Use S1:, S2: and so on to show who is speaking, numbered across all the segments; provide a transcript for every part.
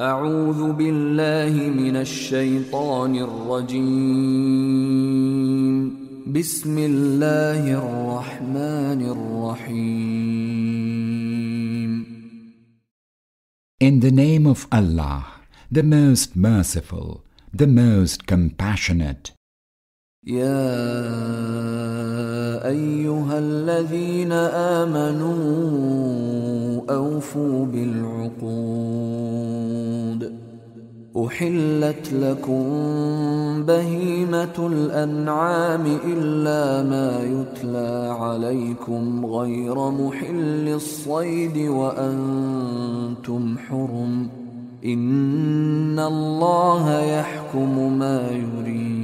S1: أعوذ بالله من الشيطان الرجيم بسم الله الرحمن الرحيم
S2: In the name of Allah, the most merciful, the most compassionate.
S1: يا أيها الذين آمنوا أوفوا بالعقود. أحلت لكم بهيمة الأنعام إلا ما يتلى عليكم غير محل الصيد وأنتم حرم. إن الله يحكم ما يريد.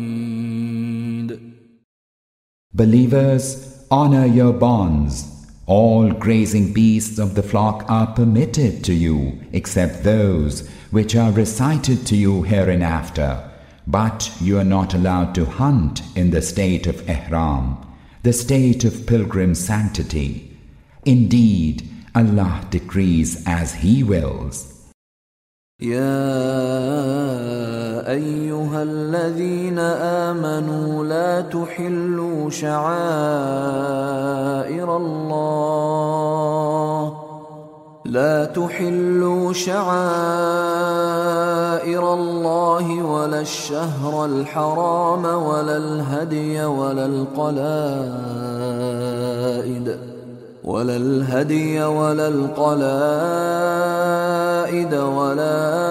S2: Believers, honor your bonds. All grazing beasts of the flock are permitted to you, except those which are recited to you hereinafter. But you are not allowed to hunt in the state of ihram, the state of pilgrim sanctity. Indeed, Allah decrees as He wills.
S1: يا أيها الذين آمنوا لا تحلوا شعائر الله. لا تحلوا شعائر الله ولا الشهر الحرام ولا الهدي ولا القلائد. ولا الهدي ولا القلائد ولا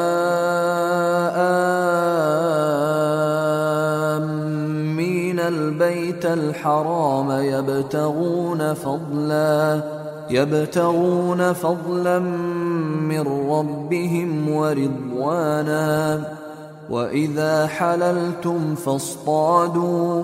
S1: آمين البيت الحرام يبتغون فضلا يبتغون فضلا من ربهم ورضوانا وإذا حللتم فاصطادوا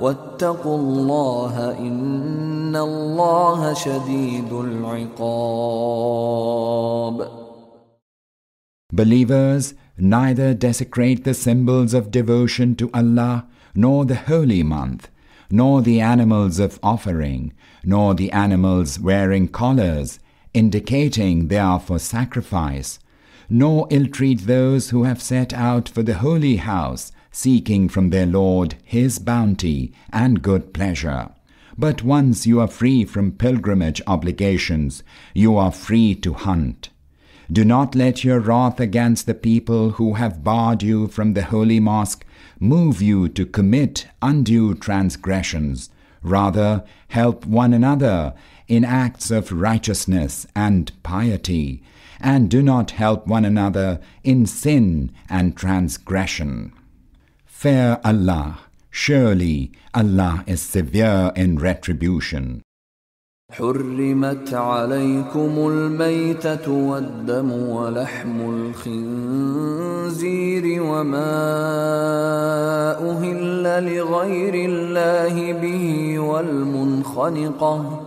S1: واتقوا الله إن الله شديد العقاب
S2: Believers, neither desecrate the symbols of devotion to Allah, nor the holy month, nor the animals of offering, nor the animals wearing collars, indicating they are for sacrifice, nor ill treat those who have set out for the holy house, seeking from their Lord His bounty and good pleasure. But once you are free from pilgrimage obligations, you are free to hunt. Do not let your wrath against the people who have barred you from the holy mosque move you to commit undue transgressions. Rather, help one another in acts of righteousness and piety, and do not help one another in sin and transgression. Fear Allah. Surely Allah is severe in retribution.
S1: حرمت عليكم الميتة والدم ولحم الخنزير وما أهل لغير الله به والمنخنقة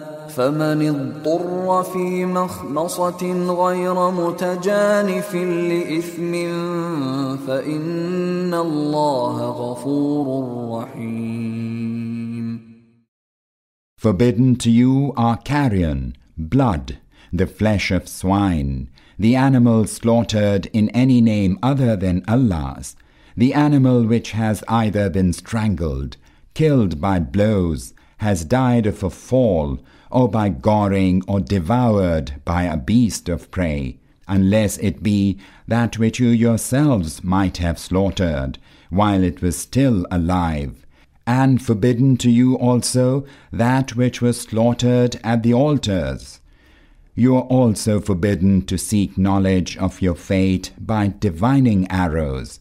S1: فمن اضطر في مخمصة غير متجانف لإثم فإن الله غفور رحيم
S2: Forbidden to you are carrion, blood, the flesh of swine, the animals slaughtered in any name other than Allah's, The animal which has either been strangled, killed by blows, has died of a fall, or by goring or devoured by a beast of prey, unless it be that which you yourselves might have slaughtered while it was still alive, and forbidden to you also that which was slaughtered at the altars. You are also forbidden to seek knowledge of your fate by divining arrows.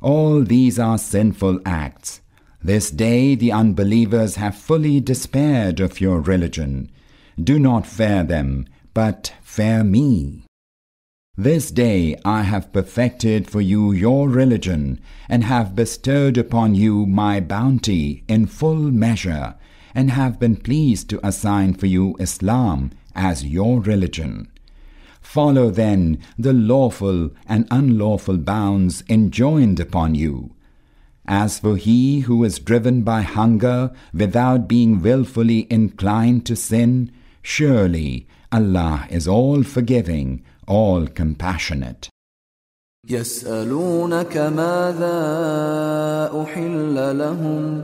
S2: All these are sinful acts. This day the unbelievers have fully despaired of your religion. Do not fear them, but fear me. This day I have perfected for you your religion, and have bestowed upon you my bounty in full measure, and have been pleased to assign for you Islam as your religion. Follow then the lawful and unlawful bounds enjoined upon you. As for he who is driven by hunger without being wilfully inclined to sin, surely Allah is all forgiving, all compassionate.
S1: يسألونك ماذا أحل لهم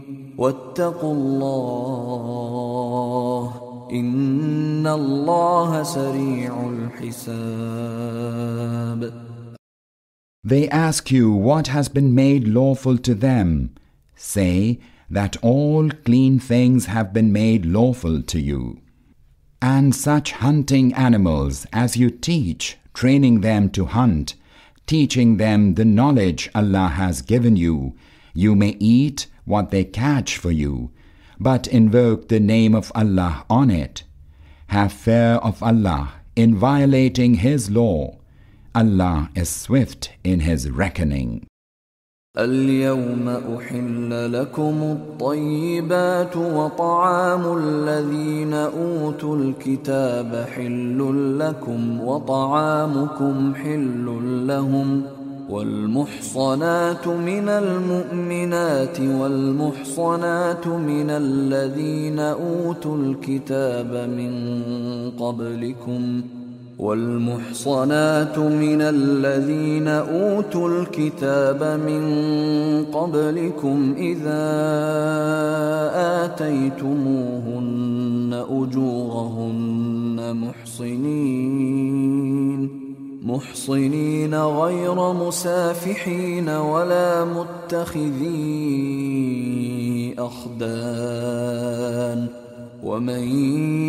S1: واتقوا الله ان الله سريع الحساب
S2: They ask you what has been made lawful to them. Say that all clean things have been made lawful to you. and such hunting animals as you teach, training them to hunt, teaching them the knowledge Allah has given you. You may eat what they catch for you, but invoke the name of Allah on it. Have fear of Allah in violating His law. Allah is swift in His reckoning.
S1: اليوم أحل لكم الطيبات وطعام الذين أوتوا الكتاب حل لكم وطعامكم حل لهم والمحصنات من المؤمنات والمحصنات من الذين أوتوا الكتاب من قبلكم ۖ والمحصنات من الذين أوتوا الكتاب من قبلكم إذا آتيتموهن أجورهن محصنين محصنين غير مسافحين ولا متخذي اخدان ومن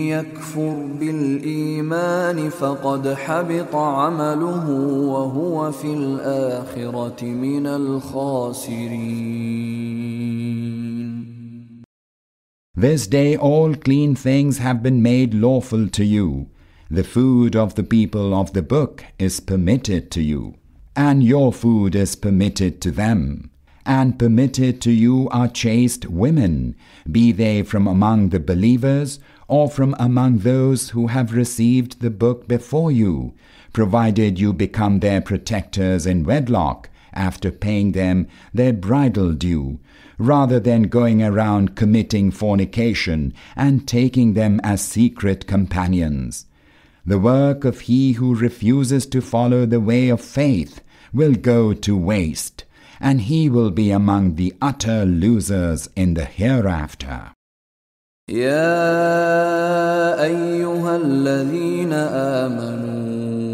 S1: يكفر بالايمان فقد حبط عمله وهو في الاخره من الخاسرين
S2: This day all clean things have been made lawful to you. The food of the people of the book is permitted to you, and your food is permitted to them and permitted to you are chaste women, be they from among the believers or from among those who have received the book before you, provided you become their protectors in wedlock after paying them their bridal due, rather than going around committing fornication and taking them as secret companions. The work of he who refuses to follow the way of faith will go to waste and he will be among the utter losers in the hereafter.
S1: يا أيها الذين آمنوا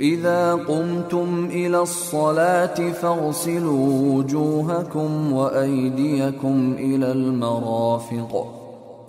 S1: إذا قمتم إلى الصلاة فاغسلوا وجوهكم وأيديكم إلى المرافق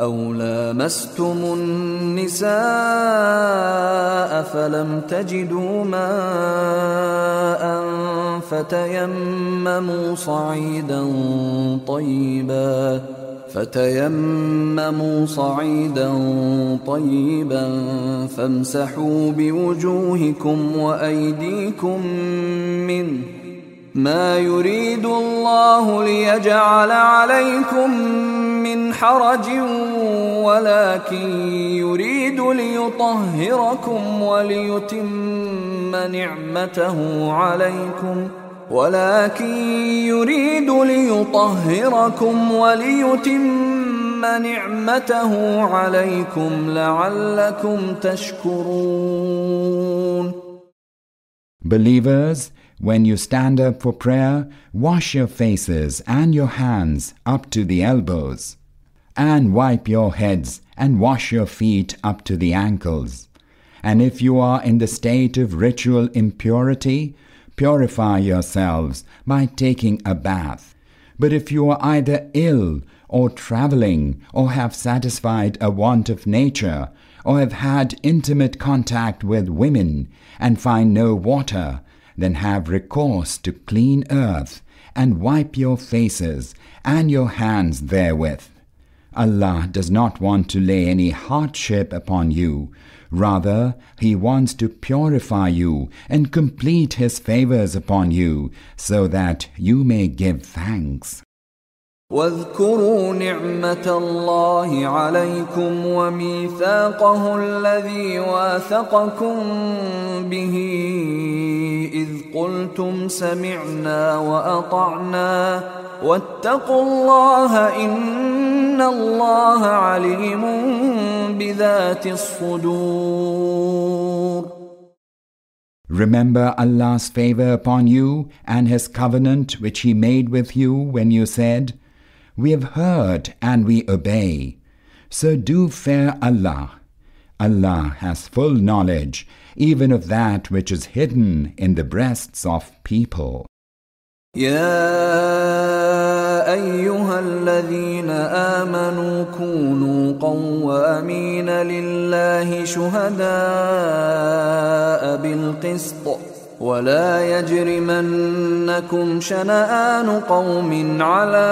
S1: أو لامستم النساء فلم تجدوا ماء فتيمموا صعيدا طيبا فتيمموا صعيدا طيبا فامسحوا بوجوهكم وأيديكم منه ما يريد الله ليجعل عليكم من حرج ولكن يريد ليطهركم وليتم نعمته عليكم ولكن يريد ليطهركم وليتم نعمته عليكم لعلكم تشكرون.
S2: Believers, when you stand up for prayer, wash your faces and your hands up to the elbows, and wipe your heads and wash your feet up to the ankles. And if you are in the state of ritual impurity, purify yourselves by taking a bath. But if you are either ill or traveling, or have satisfied a want of nature, or have had intimate contact with women and find no water, then have recourse to clean earth and wipe your faces and your hands therewith. Allah does not want to lay any hardship upon you. Rather, He wants to purify you and complete His favors upon you so that you may give thanks.
S1: واذكروا نعمة الله عليكم وميثاقه الذي واثقكم به إذ قلتم سمعنا وأطعنا واتقوا الله إن الله عليم بذات الصدور.
S2: Remember Allah's favor upon you and His covenant which He made with you when you said, We have heard and we obey. So do fear Allah. Allah has full knowledge even of that which is hidden in the breasts of people.
S1: يا ايها الذين امنوا كونوا قوامين لله شهداء بالقسط ولا يجرمنكم شنآن قوم على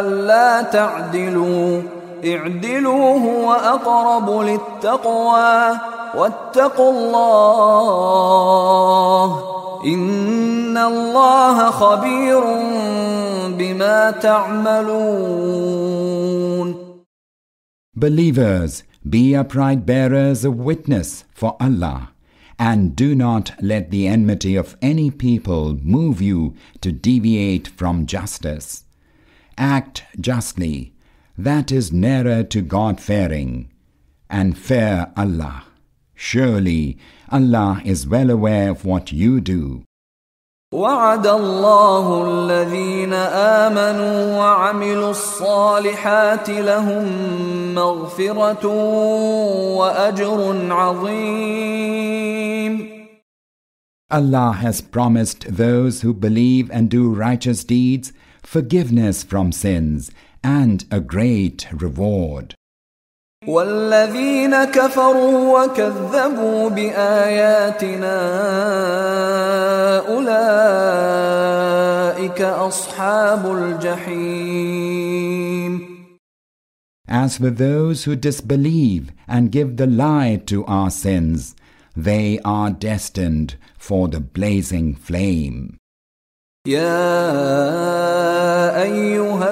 S1: ألا تعدلوا. اعدلوا هو أقرب للتقوى. واتقوا الله إن الله خبير بما تعملون.
S2: Believers, be upright bearers of witness for Allah, and do not let the enmity of any people move you to deviate from justice. Act justly, that is nearer to God fearing, and fear Allah. Surely Allah is well aware of what you do.
S1: وعد الله الذين آمنوا وعملوا الصالحات لهم مغفرة وأجر عظيم
S2: Allah has promised those who believe and do righteous deeds forgiveness from sins and a great reward.
S1: والذين كفروا وكذبوا بآياتنا أولئك أصحاب الجحيم
S2: As for those who disbelieve and give the lie to our sins, they are destined for the blazing flame.
S1: يا أيها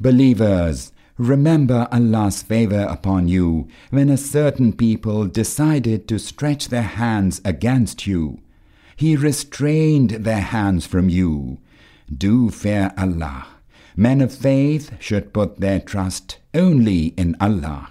S2: Believers, remember Allah's favor upon you when a certain people decided to stretch their hands against you. He restrained their hands from you. Do fear Allah. Men of faith should put their trust only in Allah.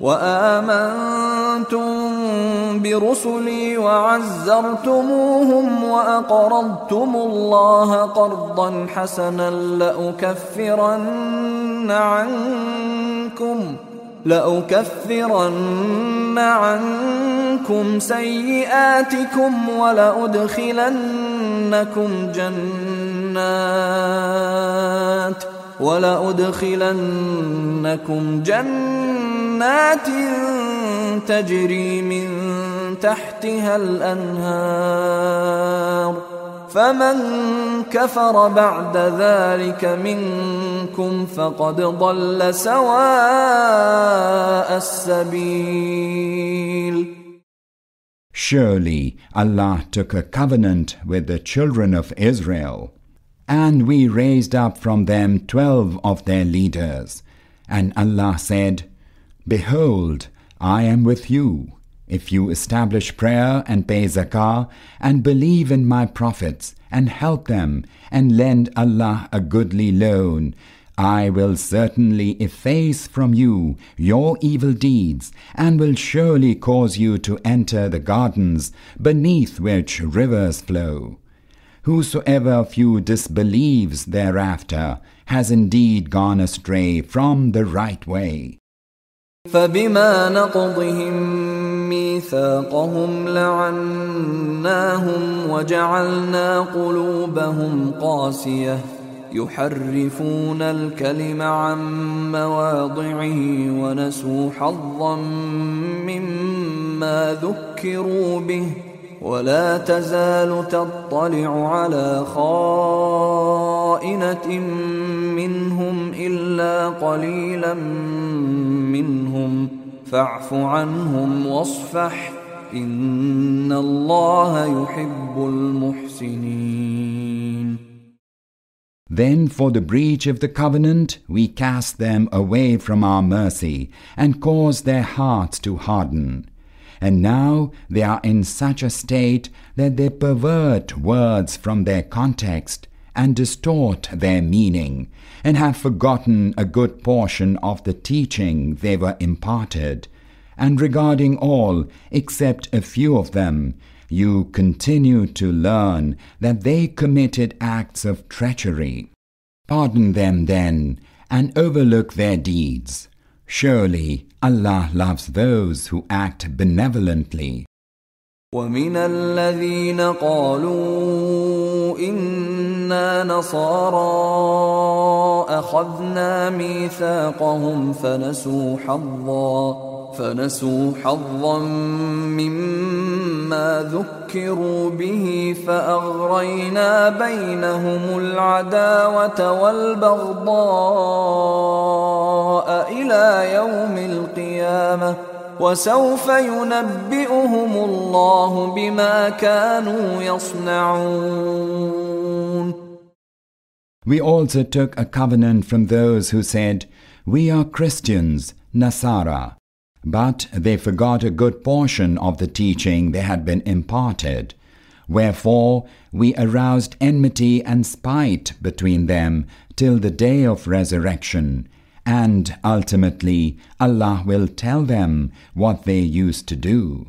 S1: وآمنتم برسلي وعزرتموهم وأقرضتم الله قرضا حسنا لأكفرن عنكم لأكفرن عنكم سيئاتكم ولأدخلنكم جنات ولأدخلنكم جنات تجري من تحتها الأنهار. فمن كفر بعد ذلك منكم فقد ضل سواء السبيل.
S2: Surely Allah took a covenant with the children of Israel. And we raised up from them twelve of their leaders. And Allah said, Behold, I am with you. If you establish prayer and pay zakah, and believe in my prophets, and help them, and lend Allah a goodly loan, I will certainly efface from you your evil deeds, and will surely cause you to enter the gardens beneath which rivers flow. Whosoever of you disbelieves thereafter has indeed gone astray from the right way.
S1: فبما نقضهم ميثاقهم لعناهم وجعلنا قلوبهم قاسيه يحرفون الكلم عن مواضعه ونسوا حظا مما ذكروا به ولا تزال تطلع على خائنة منهم إلا قليلا منهم فاعف عنهم واصفح إن الله يحب المحسنين
S2: Then for the breach of the covenant we cast them away from our mercy and caused their hearts to harden. And now they are in such a state that they pervert words from their context and distort their meaning, and have forgotten a good portion of the teaching they were imparted. And regarding all, except a few of them, you continue to learn that they committed acts of treachery. Pardon them then, and overlook their deeds. Surely Allah loves those who act benevolently.
S1: ومن الذين قالوا إنا نصارى أخذنا ميثاقهم فنسوا حظا فنسوا حظا مما ذكروا به فأغرينا بينهم العداوة والبغضاء إلى يوم القيامة وسوف ينبئهم الله بما كانوا يصنعون
S2: We also took a covenant from those who said, We are Christians, Nasara. But they forgot a good portion of the teaching they had been imparted. Wherefore we aroused enmity and spite between them till the day of resurrection, and ultimately Allah will tell them what they used to do.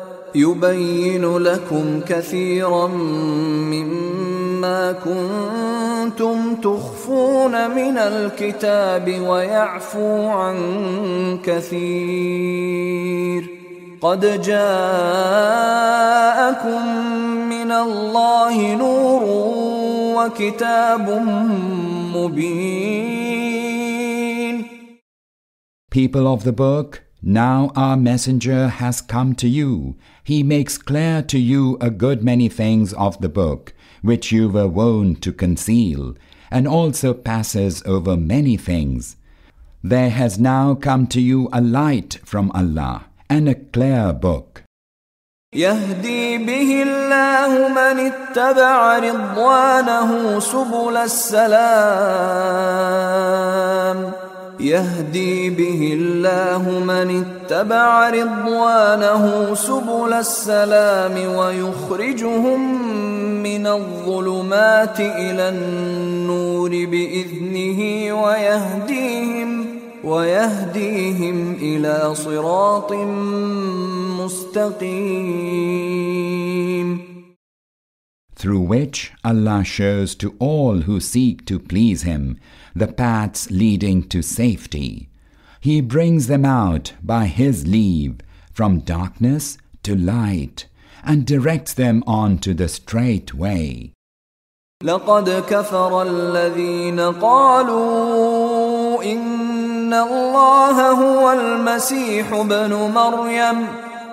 S1: يبين لكم كثيرا مما كنتم تخفون من الكتاب ويعفو عن كثير. قد جاءكم من الله نور وكتاب مبين.
S2: People of the book, now our messenger has come to you. He makes clear to you a good many things of the book, which you were wont to conceal, and also passes over many things. There has now come to you a light from Allah and a clear book.
S1: يهدي به الله من اتبع رضوانه سبل السلام يهدي به الله من اتبع رضوانه سبل السلام ويخرجهم من الظلمات إلى النور بإذنه ويهديهم ويهديهم إلى صراط مستقيم.
S2: Through which Allah shows to all who seek to please Him the paths leading to safety. He brings them out by His leave from darkness to light and directs them on to the straight way.
S1: لقد كفر الذين قالوا إن الله هو المسيح ابن مريم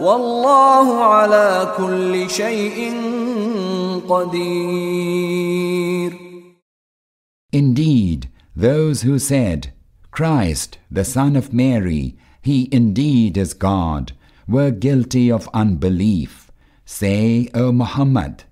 S1: والله على كل شيء قدير
S2: Indeed, those who said, Christ, the Son of Mary, he indeed is God, were guilty of unbelief. Say, O Muhammad,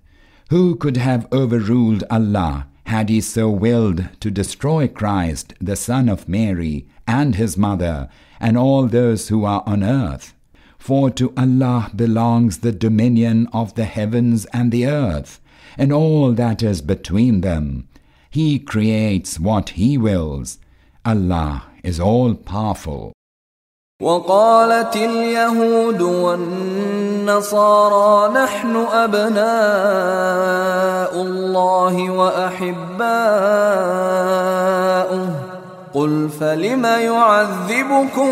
S2: who could have overruled Allah had he so willed to destroy Christ, the Son of Mary, and his mother, and all those who are on earth? For to Allah belongs the dominion of the heavens and the earth, and all that is between them. He creates what He wills. Allah is all powerful.
S1: وقالت اليهود والنصارى نحن أبناء الله وأحباؤه قل فلم يعذبكم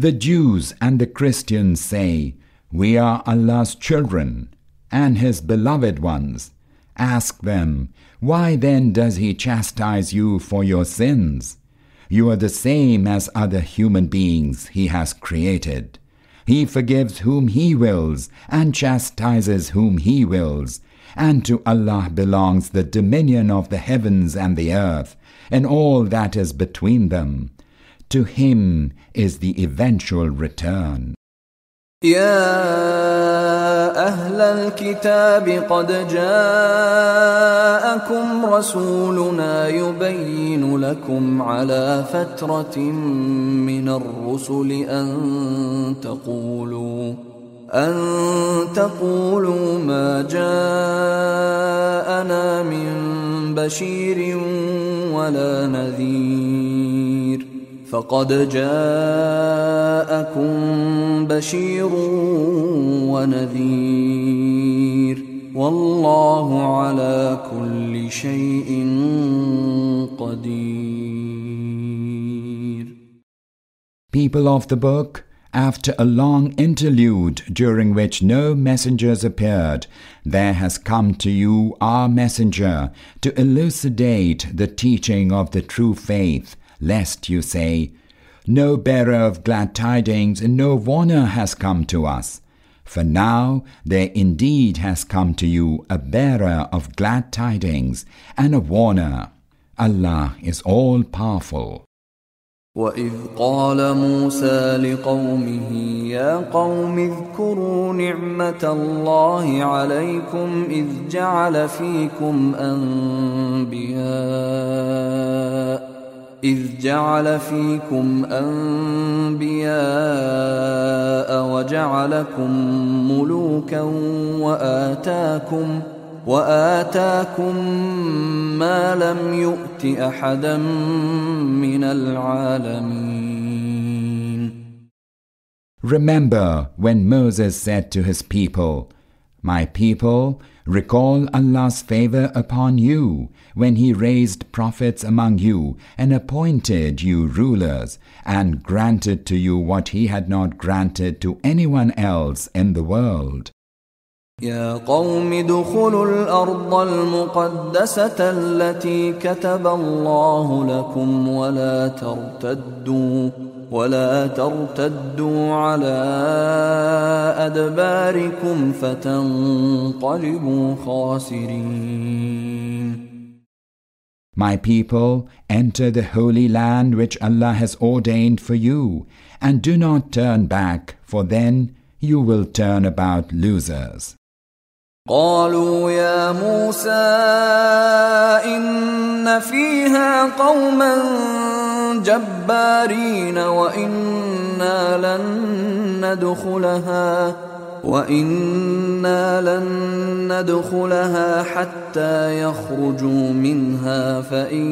S2: The Jews and the Christians say, We are Allah's children and His beloved ones. Ask them, Why then does He chastise you for your sins? You are the same as other human beings He has created. He forgives whom He wills and chastises whom He wills. And to Allah belongs the dominion of the heavens and the earth, and all that is between them. To him is the eventual return.
S1: يا أهل الكتاب قد جاءكم رسولنا يبين لكم على فترة من الرسل أن تقولوا أن تقولوا ما جاءنا من بشير ولا نذير فقد جاءكم بشير ونذير والله على كل شيء قدير
S2: People of the book, after a long interlude during which no messengers appeared, there has come to you our messenger to elucidate the teaching of the true faith lest you say, No bearer of glad tidings and no warner has come to us. For now there indeed has come to you a bearer of glad tidings and a warner. Allah is all powerful.
S1: وإذ قال موسى لقومه يا قوم اذكروا نعمة الله عليكم إذ جعل فيكم أنبياء إذ جعل فيكم أنبياء وجعلكم ملوكا وآتاكم وآتاكم ما لم يؤت أحدا من العالمين.
S2: Remember when Moses said to his people, My people, recall Allah's favor upon you when He raised prophets among you and appointed you rulers and granted to you what He had not granted to anyone else in the world.
S1: يا قوم ادخلوا الأرض المقدسة التي كتب الله لكم ولا ترتدوا ولا ترتدوا على أدباركم فتنقلبوا خاسرين
S2: My people, enter the holy land which Allah has ordained for you, and do not turn back, for then you will turn about losers.
S1: قالوا يا موسى إن فيها قوما جبارين وإنا لن ندخلها وإنا لن ندخلها حتى يخرجوا منها فإن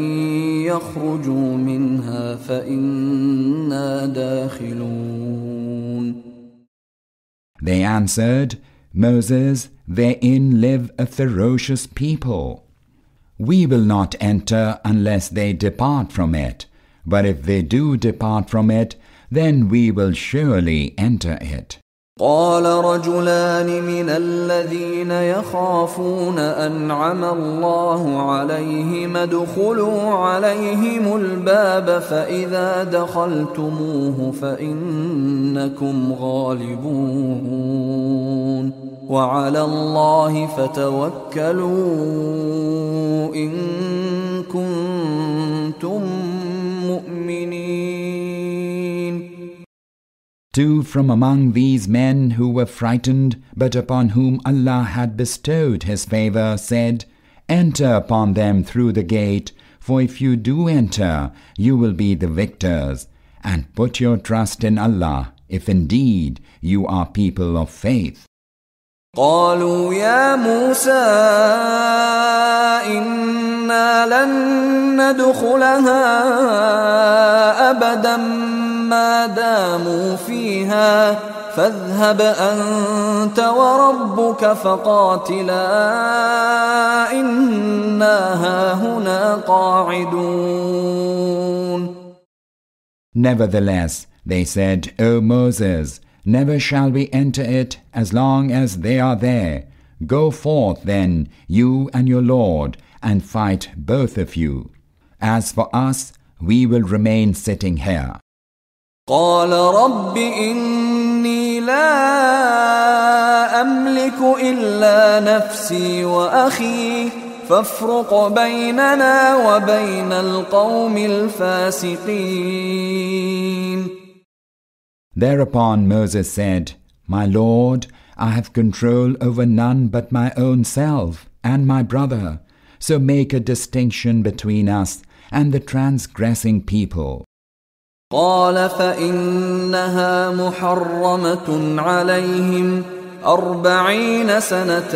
S1: يخرجوا منها فإنا داخلون
S2: They answered, Moses, therein live a ferocious people. We will not enter unless they depart from it. But if they do depart from it, then we will surely enter it.
S1: قال رجلان من الذين يخافون أنعم الله عليهم ادخلوا عليهم الباب فإذا دخلتموه فإنكم غالبون وعلى الله فتوكلوا إن كنتم مؤمنين
S2: Two from among these men who were frightened, but upon whom Allah had bestowed His favor, said, Enter upon them through the gate, for if you do enter, you will be the victors. And put your trust in Allah, if indeed you are people of faith.
S1: قالوا يا موسى إنا لن ندخلها أبدا ما داموا فيها فاذهب أنت وربك فقاتلا إنا هاهنا قاعدون.
S2: Nevertheless, they said, O Moses, Never shall we enter it as long as they are there. Go forth then, you and your Lord, and fight both of you. As for us, we will remain sitting here.
S1: قال رب إني لا أملك إلا نفسي وأخي فافرق بيننا وبين القوم الفاسقين
S2: Thereupon Moses said, My Lord, I have control over none but my own self and my brother, so make a distinction between us and the transgressing people.
S1: قال فإنها محرمة عليهم أربعين سنة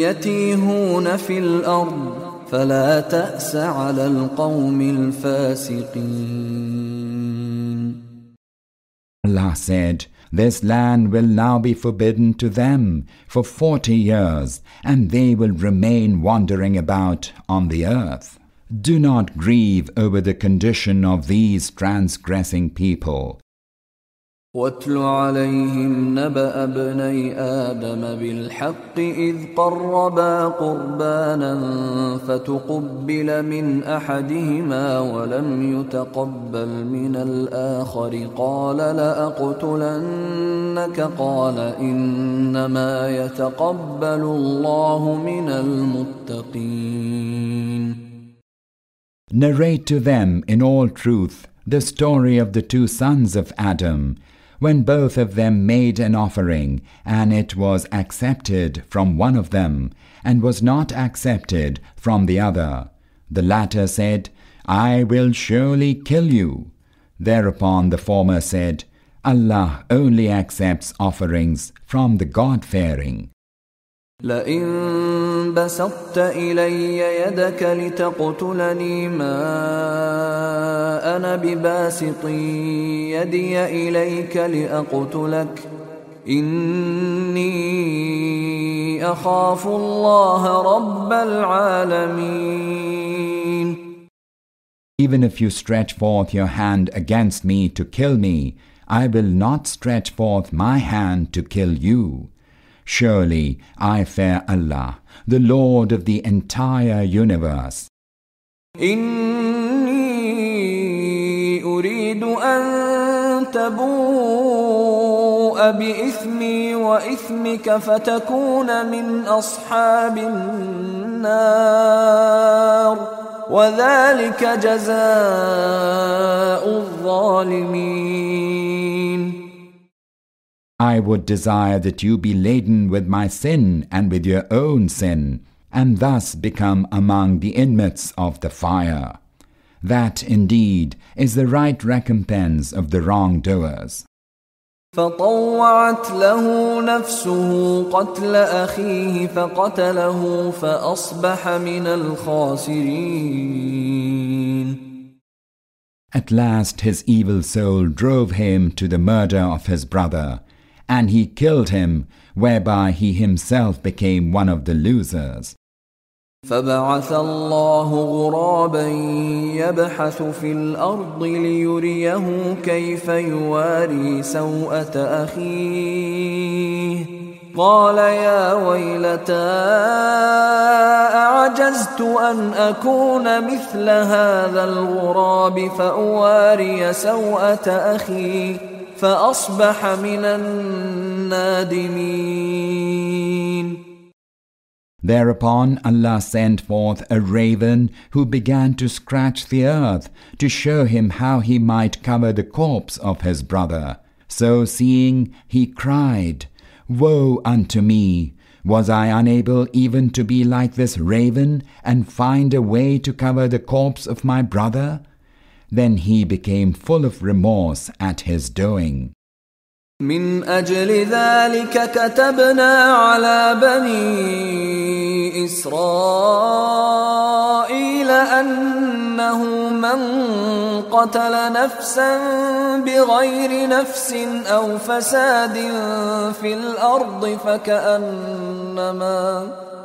S1: يتيهون في الأرض فلا تأس على القوم الفاسقين
S2: Allah said, This land will now be forbidden to them for forty years, and they will remain wandering about on the earth. Do not grieve over the condition of these transgressing people.
S1: واتل عليهم نبأ ابني آدم بالحق إذ قربا قربانا فتقبل من أحدهما ولم يتقبل من الآخر. قال لأقتلنك؟ قال إنما يتقبل الله من المتقين.
S2: Narrate to them in all truth the story of the two sons of Adam when both of them made an offering, and it was accepted from one of them, and was not accepted from the other. The latter said, I will surely kill you. Thereupon the former said, Allah only accepts offerings from the God-fearing.
S1: لئن بسطت إلي يدك لتقتلني ما أنا بباسط يدي إليك لأقتلك إني أخاف الله رب العالمين
S2: Even if you stretch forth your hand against me to kill me, I will not stretch forth my hand to kill you. Surely I fear Allah, the Lord of the entire universe.
S1: إني أريد أن تبوء بإثمي وإثمك فتكون من أصحاب النار وذلك جزاء الظالمين
S2: I would desire that you be laden with my sin and with your own sin, and thus become among the inmates of the fire. That indeed is the right recompense of the wrongdoers.
S1: فطوعت له نفسه قتل أخيه فقتله فأصبح من الخاسرين
S2: At last his evil soul drove him to the murder of his brother, and he killed him, whereby he himself became one of the losers.
S1: فبعث الله غرابا يبحث في الارض ليريه كيف يواري سوءه اخيه قال يا ويلتى اعجزت ان اكون مثل هذا الغراب فاواري سوءه اخي فاصبح من النادمين
S2: Thereupon Allah sent forth a raven who began to scratch the earth to show him how he might cover the corpse of his brother. So seeing, he cried, Woe unto me! Was I unable even to be like this raven and find a way to cover the corpse of my brother? Then he became full of remorse at his doing.
S1: من أجل ذلك كتبنا على بني إسرائيل أنه من قتل نفسا بغير نفس أو فساد في الأرض فكأنما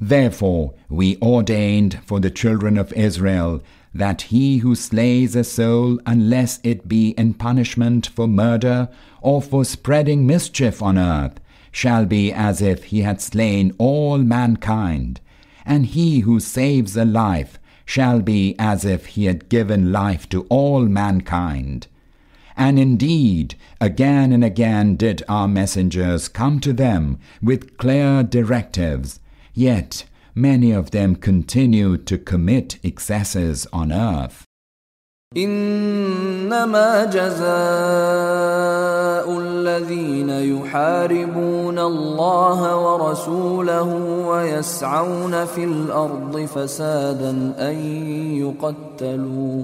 S2: Therefore we ordained for the children of Israel that he who slays a soul unless it be in punishment for murder or for spreading mischief on earth shall be as if he had slain all mankind, and he who saves a life shall be as if he had given life to all mankind. And indeed, again and again did our messengers come to them with clear directives, yet many of them continued to commit excesses on earth.
S1: انما جزاء الذين يحاربون الله ورسوله ويسعون في الارض فسادا ان يقتلوا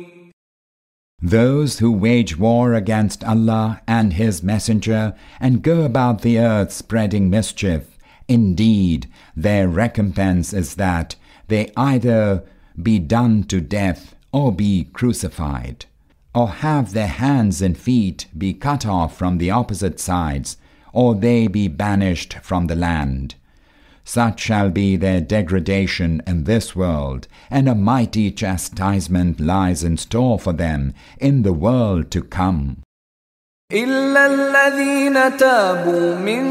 S2: Those who wage war against Allah and His Messenger and go about the earth spreading mischief, indeed their recompense is that they either be done to death or be crucified, or have their hands and feet be cut off from the opposite sides, or they be banished from the land. Such shall be their degradation in this world, and a mighty chastisement lies in store for them in the world to come.
S1: إلا الذين تابوا من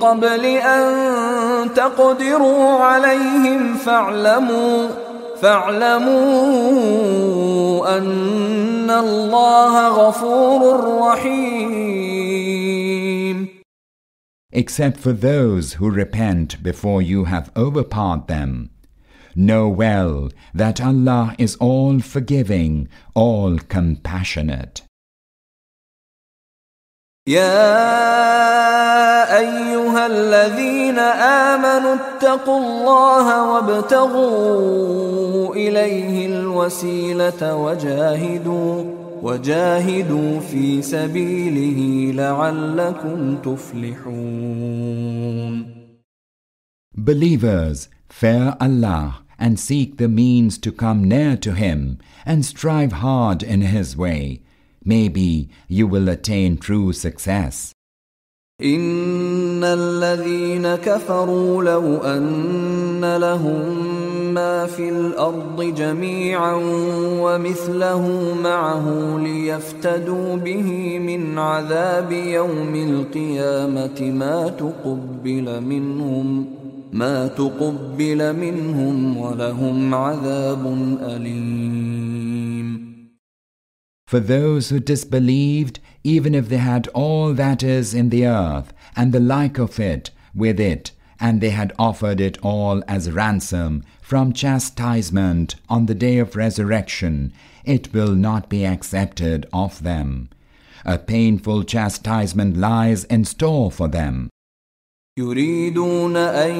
S1: قبل أن تقدروا عليهم فاعلموا فاعلموا أن الله غفور رحيم
S2: except for those who repent before you have overpowered them. Know well that Allah is all forgiving, all compassionate.
S1: يا أيها الذين آمنوا اتقوا الله وابتغوا إليه الوسيلة وجاهدوا وجاهدوا في سبيله لعلكم تفلحون
S2: Believers, fear Allah and seek the means to come near to Him and strive hard in His way. Maybe you will attain true success.
S1: إن الذين كفروا لو أن لهم ما في الأرض جميعا ومثله معه ليفتدوا به من عذاب يوم القيامة ما تقبل منهم ما تقبل منهم ولهم عذاب أليم
S2: For those who disbelieved, even if they had all that is in the earth and the like of it with it, and they had offered it all as ransom from chastisement on the day of resurrection, it will not be accepted of them. A painful chastisement lies in store for them.
S1: يريدون أن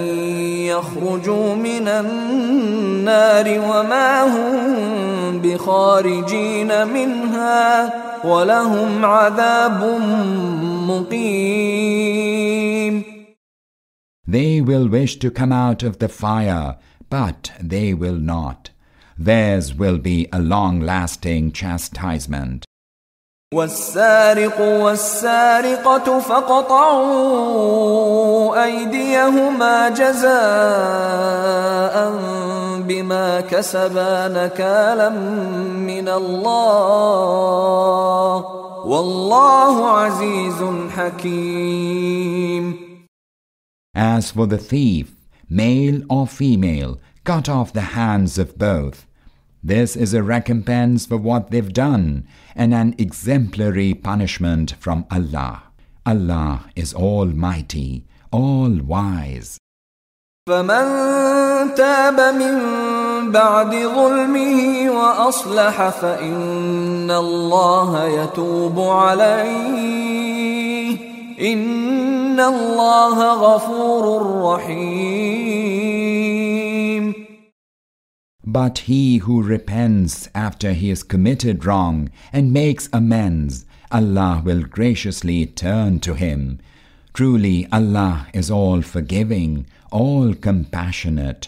S1: يخرجوا من النار وما هم بخارجين منها ولهم عذاب مقيم
S2: They will wish to come out of the fire, but they will not. Theirs will be a long-lasting chastisement.
S1: والسارق والسارقة فقطعوا أيديهما جزاء بما كسبا نكالا من الله والله عزيز حكيم
S2: As for the thief, male or female, cut off the hands of both. This is a recompense for what they've done and an exemplary punishment from Allah. Allah is almighty, all wise.
S1: فمن تاب من بعد ظلمه وأصلح فإن الله يتوب عليه
S2: but he who repents after he has committed wrong and makes amends, Allah will graciously turn to him. Truly Allah is all forgiving, all compassionate.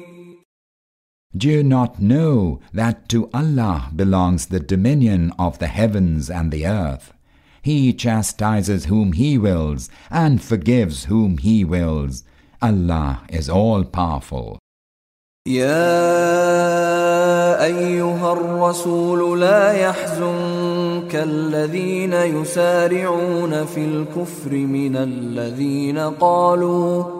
S2: Do you not know that to Allah belongs the dominion of the heavens and the earth? He chastises whom He wills and forgives whom He wills. Allah is all powerful.
S1: يا ايها الرسول لا يحزنك الذين يسارعون في الكفر من الذين قالوا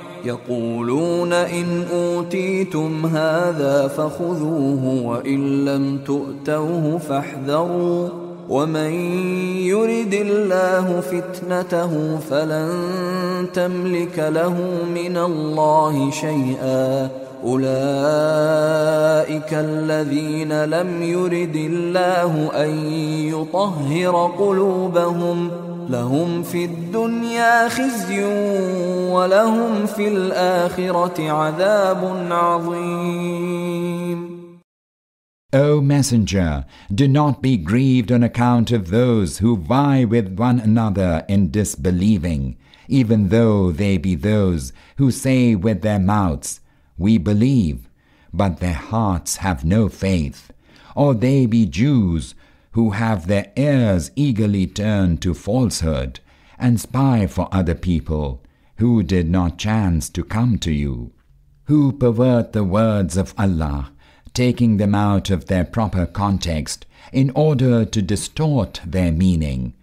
S1: يقولون إن أوتيتم هذا فخذوه وإن لم تؤتوه فاحذروا ومن يرد الله فتنته فلن تملك له من الله شيئا اولئك الذين لم يرد الله ان يطهر قلوبهم لهم في الدنيا خزي ولهم في الاخره عذاب عظيم
S2: O Messenger, do not be grieved on account of those who vie with one another in disbelieving, even though they be those who say with their mouths, We believe, but their hearts have no faith, or they be Jews who have their ears eagerly turned to falsehood, and spy for other people who did not chance to come to you, who pervert the words of Allah taking them out of their proper context in order to distort their meaning.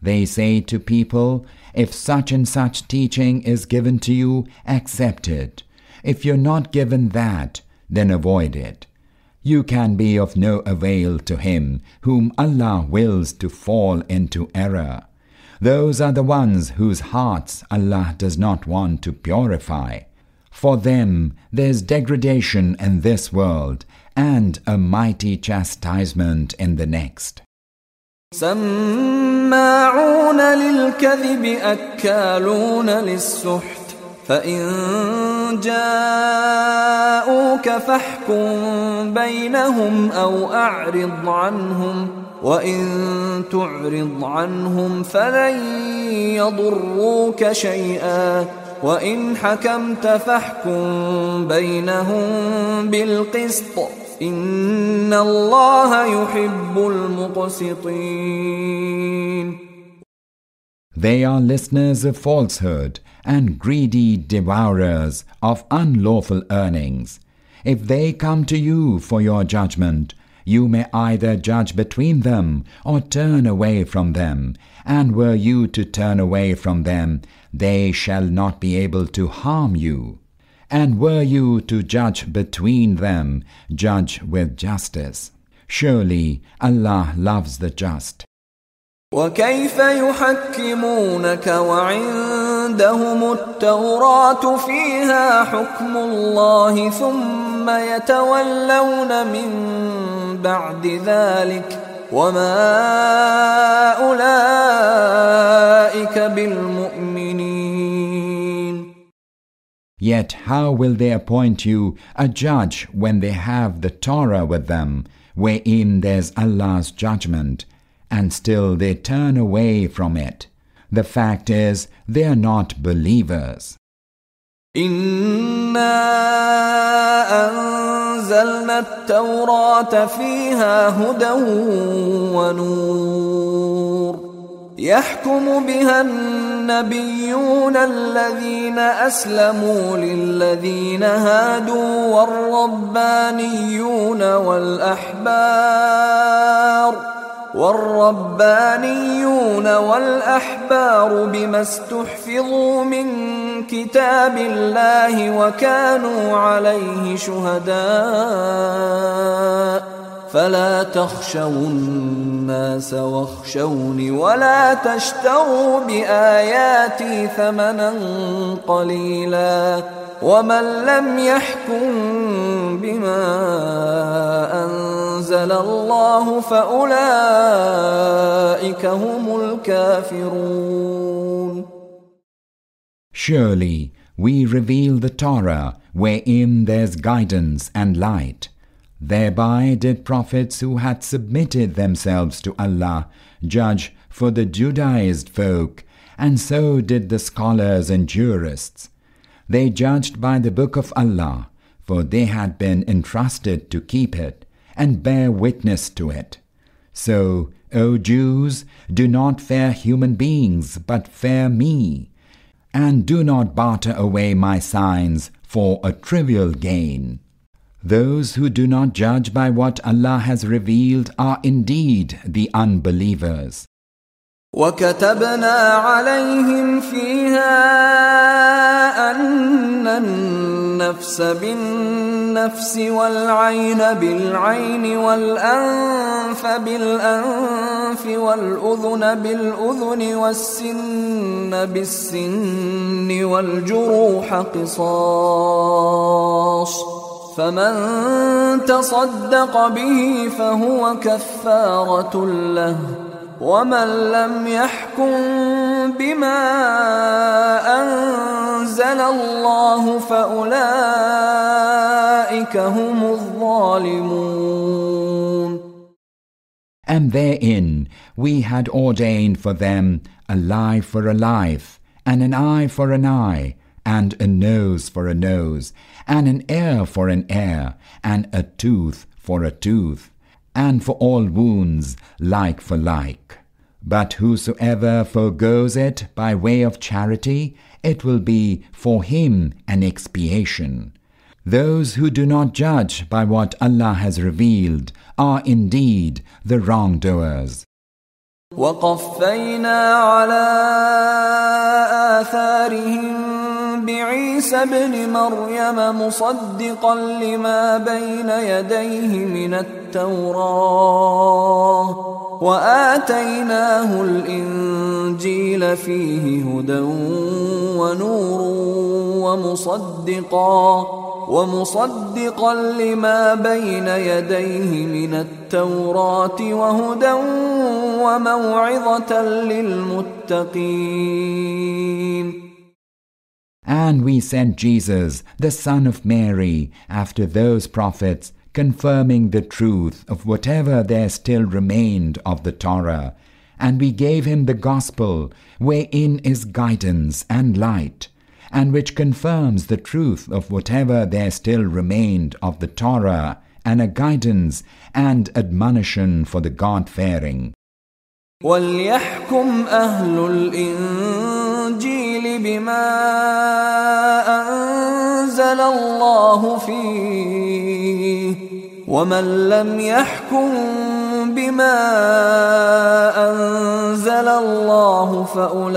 S2: They say to people, if such and such teaching is given to you, accept it. If you're not given that, then avoid it. You can be of no avail to him whom Allah wills to fall into error. Those are the ones whose hearts Allah does not want to purify. For them there's degradation in this world and a mighty chastisement in the next.
S1: سماعون للكذب أكالون للسحت فإن جاءوك فاحكم بينهم أو أعرض عنهم وإن تعرض عنهم فلن يضروك شيئا وإن حكمت فاحكم بينهم بالقسط إن الله يحب المقسطين
S2: They are listeners of falsehood and greedy devourers of unlawful earnings. If they come to you for your judgment, you may either judge between them or turn away from them. And were you to turn away from them, they shall not be able to harm you. And were you to judge between them, judge with justice. Surely Allah loves the just.
S1: وكيف يحكمونك وعندهم التوراة فيها حكم الله ثم يتولون من بعد ذلك وما أولئك بالمؤمنين
S2: Yet how will they appoint you a judge when they have the Torah with them, wherein there's Allah's judgment, and still they turn away from it? The fact is, they are not believers.
S1: إنا أنزلنا التوراة فيها هدى ونور يحكم بها النبيون الذين أسلموا للذين هادوا والربانيون والأحبار والربانيون والأحبار بما استحفظوا من كتاب الله وكانوا عليه شهداء فلا تخشوا الناس واخشوني ولا تشتروا بآياتي ثمنا قليلا ومن لم يحكم بما أنزل الله فأولئك هم الكافرون.
S2: Surely we reveal the Torah wherein there's guidance and light. Thereby did prophets who had submitted themselves to Allah judge for the Judaized folk, and so did the scholars and jurists. They judged by the book of Allah, for they had been entrusted to keep it and bear witness to it. So, O Jews, do not fear human beings, but fear me, and do not barter away my signs for a trivial gain. Those who do not judge by what Allah has revealed are indeed the unbelievers.
S1: وكتبنا عليهم فيها أن النفس بالنفس والعين بالعين والأنف بالأنف والأذن بالأذن والسن بالسن والجروح قصاص فمن تصدق به فهو كفارة له ومن لم يحكم بما أنزل الله فأولئك هم الظالمون
S2: And therein we had ordained for them a life for a life, and an eye for an eye, and a nose for a nose, and an ear for an ear, and a tooth for a tooth, and for all wounds like for like. But whosoever forgoes it by way of charity, it will be for him an expiation. Those who do not judge by what Allah has revealed are indeed the wrongdoers.
S1: وقفينا على آثارهم بعيسى ابن مريم مصدقا لما بين يديه من التوراة وآتيناه الإنجيل فيه هدى ونور ومصدقا ومصدقا لما بين يديه من التوراة وهدى وموعظة للمتقين.
S2: And we sent Jesus, the Son of Mary, after those prophets, confirming the truth of whatever there still remained of the Torah. And we gave him the gospel, wherein is guidance and light, and which confirms the truth of whatever there still remained of the Torah, and a guidance and admonition for the God fearing.
S1: وليحكم أهل الإنجيل بما أنزل الله فيه ومن لم يحكم بما أنزل الله فأولئك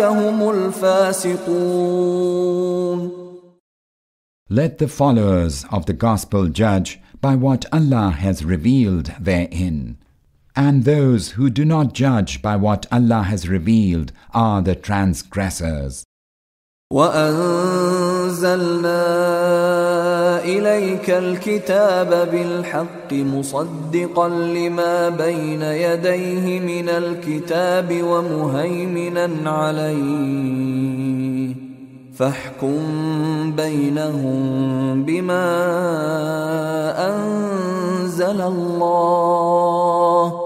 S1: هم الفاسقون
S2: Let the followers of the gospel judge by what Allah has revealed therein. And those who do not judge by what Allah has revealed are the transgressors.
S1: وأنزلنا إليك الكتاب بالحق مصدقا لما بين يديه من الكتاب ومهيمنا عليه فاحكم بينهم بما أنزل الله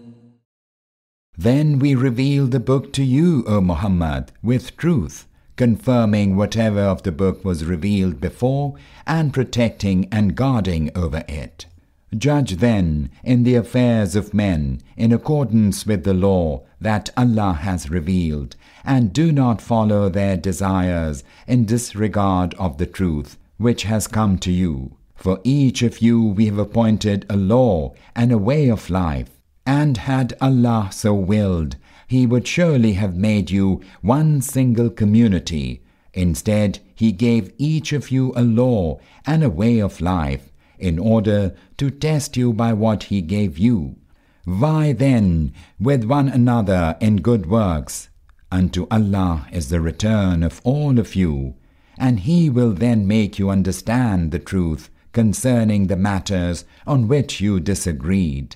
S2: Then we reveal the book to you, O Muhammad, with truth, confirming whatever of the book was revealed before and protecting and guarding over it. Judge then in the affairs of men in accordance with the law that Allah has revealed, and do not follow their desires in disregard of the truth which has come to you. For each of you we have appointed a law and a way of life, and had Allah so willed, He would surely have made you one single community. Instead, He gave each of you a law and a way of life in order to test you by what He gave you. Vie then with one another in good works. Unto Allah is the return of all of you, and He will then make you understand the truth concerning the matters on which you disagreed.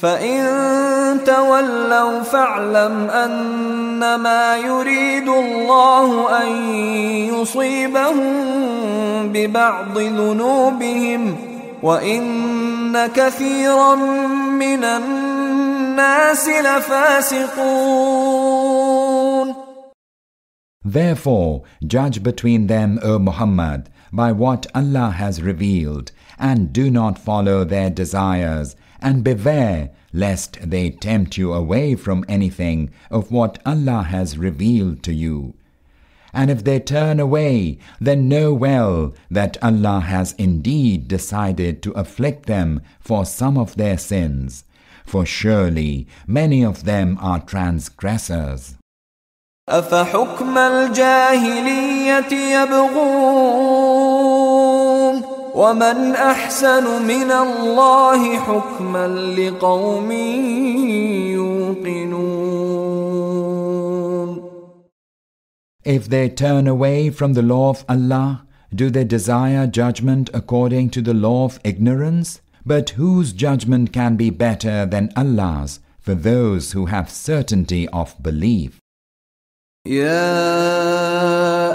S1: فان تولوا فاعلم انما يريد الله ان يصيبهم ببعض ذنوبهم وان كثيرا من الناس لفاسقون
S2: Therefore, judge between them, O Muhammad, by what Allah has revealed, and do not follow their desires, and beware lest they tempt you away from anything of what Allah has revealed to you. And if they turn away, then know well that Allah has indeed decided to afflict them for some of their sins. For surely many of them are transgressors.
S1: أفحكم الجاهلية يبغون ومن أحسن من الله حكما لقوم
S2: If they turn away from the law of Allah, do they desire judgment according to the law of ignorance? But whose judgment can be better than Allah's for those who have certainty of belief?
S1: يا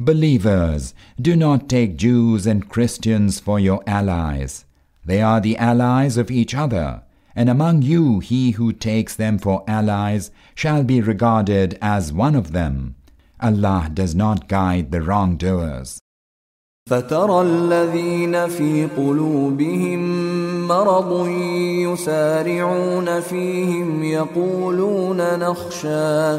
S2: Believers, do not take Jews and Christians for your allies. They are the allies of each other. and among you he who takes them for allies shall be regarded as one of them. Allah does not guide the wrongdoers.
S1: فترى الذين في قلوبهم مرض يسارعون فيهم يقولون نخشى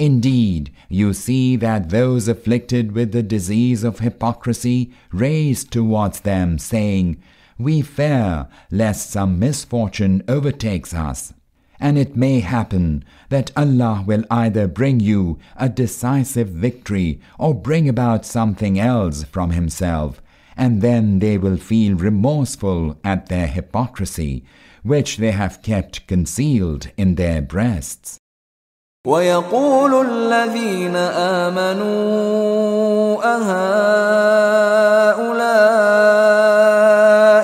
S2: Indeed, you see that those afflicted with the disease of hypocrisy raise towards them, saying, we fear lest some misfortune overtakes us. And it may happen that Allah will either bring you a decisive victory or bring about something else from Himself, and then they will feel remorseful at their hypocrisy, which they have kept concealed in their breasts.
S1: ويقول الذين آمنوا أهؤلاء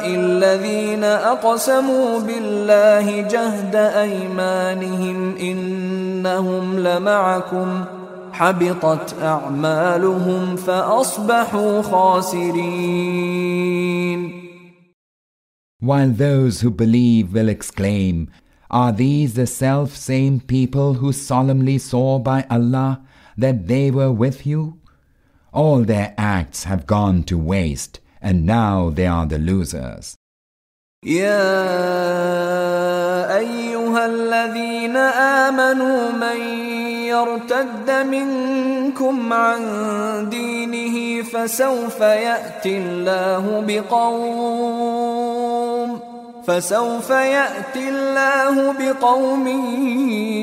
S1: الذين أقسموا بالله جهد أيمانهم إنهم لمعكم حبطت أعمالهم فأصبحوا خاسرين.
S2: While those who believe will exclaim, Are these the self same people who solemnly swore by Allah that they were with you? All their acts have gone to waste, and now they are the losers.
S1: يا أيها الذين آمنوا من يرتد منكم عن دينه فسوف يأتي الله بقوم فسوف يأتي الله بقوم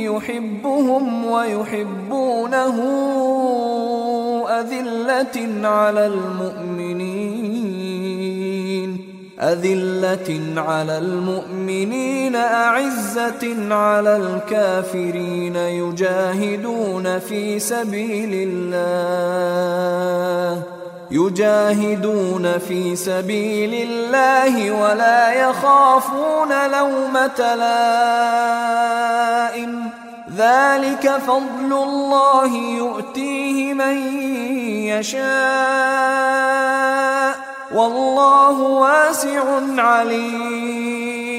S1: يحبهم ويحبونه أذلة على المؤمنين أذلة على المؤمنين أعزة على الكافرين يجاهدون في سبيل الله. يجاهدون في سبيل الله ولا يخافون لومة لائم ذلك فضل الله يؤتيه من يشاء والله واسع عليم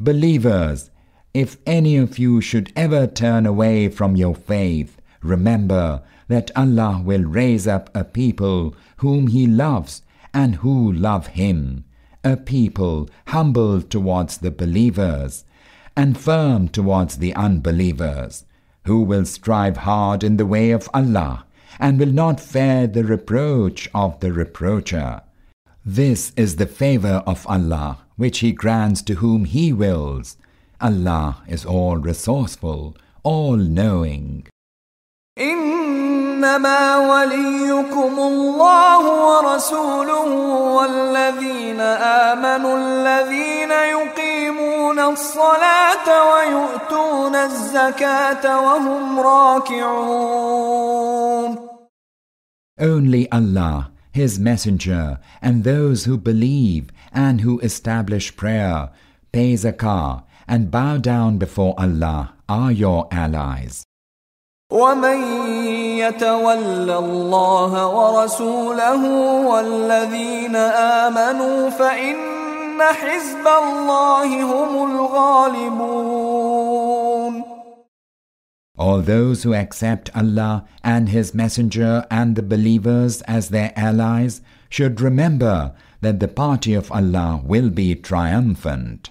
S2: Believers, if any of you should ever turn away from your faith, remember that Allah will raise up a people whom He loves and who love Him, a people humble towards the believers and firm towards the unbelievers, who will strive hard in the way of Allah and will not fear the reproach of the reproacher. This is the favor of Allah which He grants to whom He wills. Allah is all resourceful, all knowing.
S1: إنما وليكم الله ورسوله والذين آمنوا الذين يقيمون الصلاة ويؤتون الزكاة وهم راكعون
S2: Only Allah, His Messenger, and those who believe and who establish prayer, pay zakah, and bow down before Allah are your allies.
S1: ومن يتول الله ورسوله والذين آمنوا فإن حزب الله هم الغالبون
S2: All those who accept Allah and His Messenger and the believers as their allies should remember that the party of Allah will be triumphant.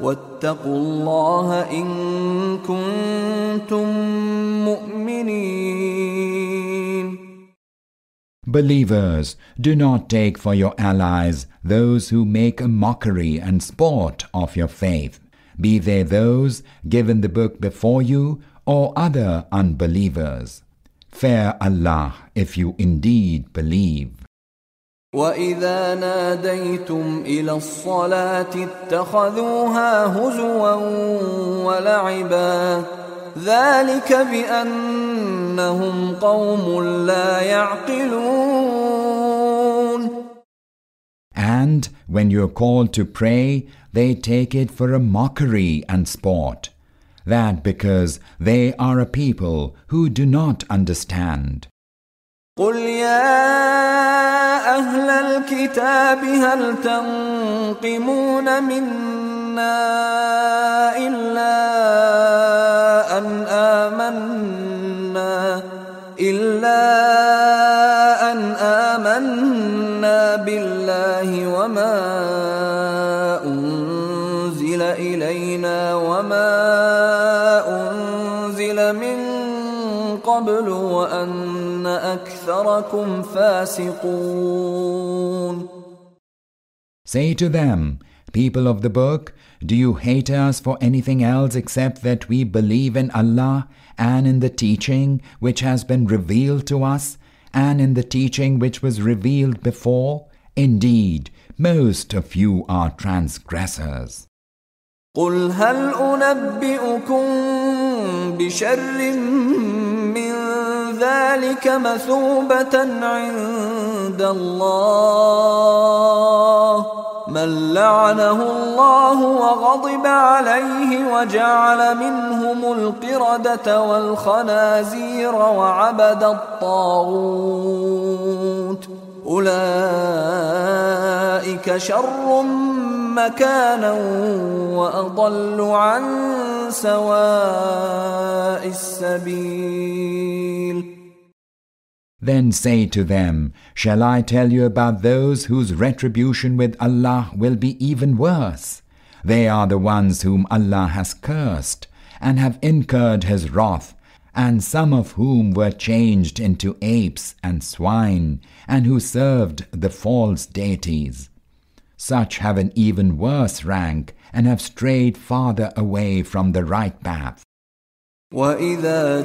S1: واتقوا الله إن كنتم مؤمنين
S2: Believers, do not take for your allies those who make a mockery and sport of your faith, be they those given the book before you or other unbelievers. Fear Allah if you indeed believe.
S1: واذا ناديتم الى اتخذوها هزوا ولعبا ذلك بانهم قوم لا يعقلون
S2: And when you are called to pray, they take it for a mockery and sport. That because they are a people who do not understand.
S1: قل يا أهل الكتاب هل تنقمون منا إلا أن آمنا؟ إلا أن آمنا بالله وما أنزل إلينا وما قبل وأن أكثركم فاسقون
S2: Say to them, people of the book, do you hate us for anything else except that we believe in Allah and in the teaching which has been revealed to us and in the teaching which was revealed before? Indeed, most of you are transgressors.
S1: قل هل أنبئكم بشر من ذلك مثوبة عند الله. من لعنه الله وغضب عليه وجعل منهم القردة والخنازير وعبد الطاغوت. أولئك شر مكانا وأضل عن سواء السبيل
S2: Then say to them, Shall I tell you about those whose retribution with Allah will be even worse? They are the ones whom Allah has cursed and have incurred His wrath, and some of whom were changed into apes and swine, and who served the false deities. Such have an even worse rank and have strayed farther away from the right path.
S1: وإذا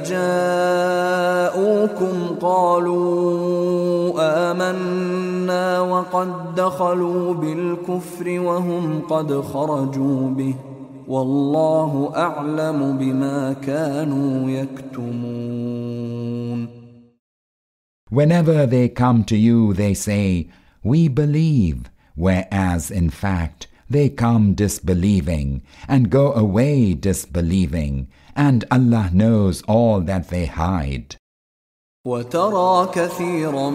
S1: جاءوكم قالوا آمنا وقد دخلوا بالكفر وهم قد خرجوا به والله أعلم بما كانوا يكتمون
S2: Whenever they come to you, they say, We believe, whereas in fact they come disbelieving and go away disbelieving, and Allah knows all that they hide.
S1: وترى كثيرا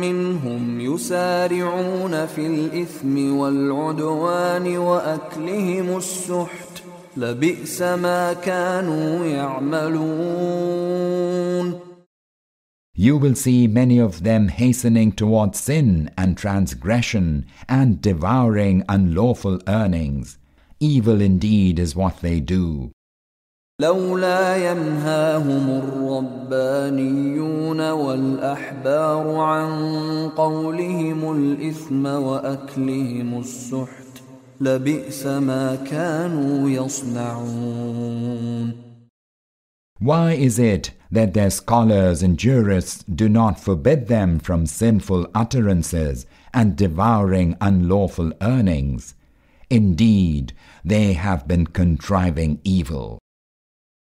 S1: منهم يسارعون في الإثم والعدوان وأكلهم السحت لبئس ما كانوا يعملون
S2: You will see many of them hastening towards sin and transgression and devouring unlawful earnings. Evil indeed is what they do.
S1: لولا ينهاهم الربانيون والأحبار عن قولهم الإثم وأكلهم السحت لبئس ما كانوا يصنعون
S2: Why is it that their scholars and jurists do not forbid them from sinful utterances and devouring unlawful earnings? Indeed, they have been contriving evil.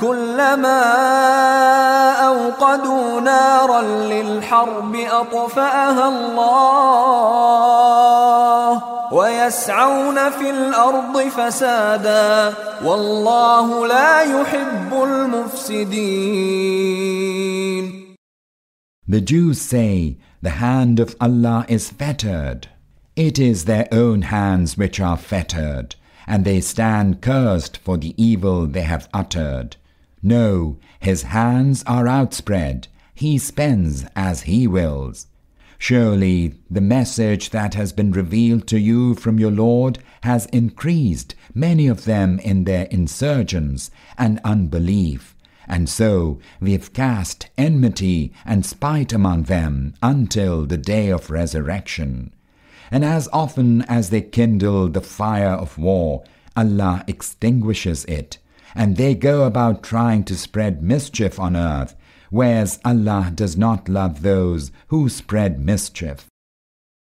S1: كلما أوقدوا نارا للحرب أطفأها الله ويسعون في الأرض فسادا والله لا يحب المفسدين
S2: The Jews say, The hand of Allah is fettered. It is their own hands which are fettered, and they stand cursed for the evil they have uttered. No, his hands are outspread. He spends as he wills. Surely the message that has been revealed to you from your Lord has increased many of them in their insurgence and unbelief. And so we've cast enmity and spite among them until the day of resurrection. And as often as they kindle the fire of war, Allah extinguishes it, and they go about trying to spread mischief on earth, whereas Allah does not love those who spread mischief.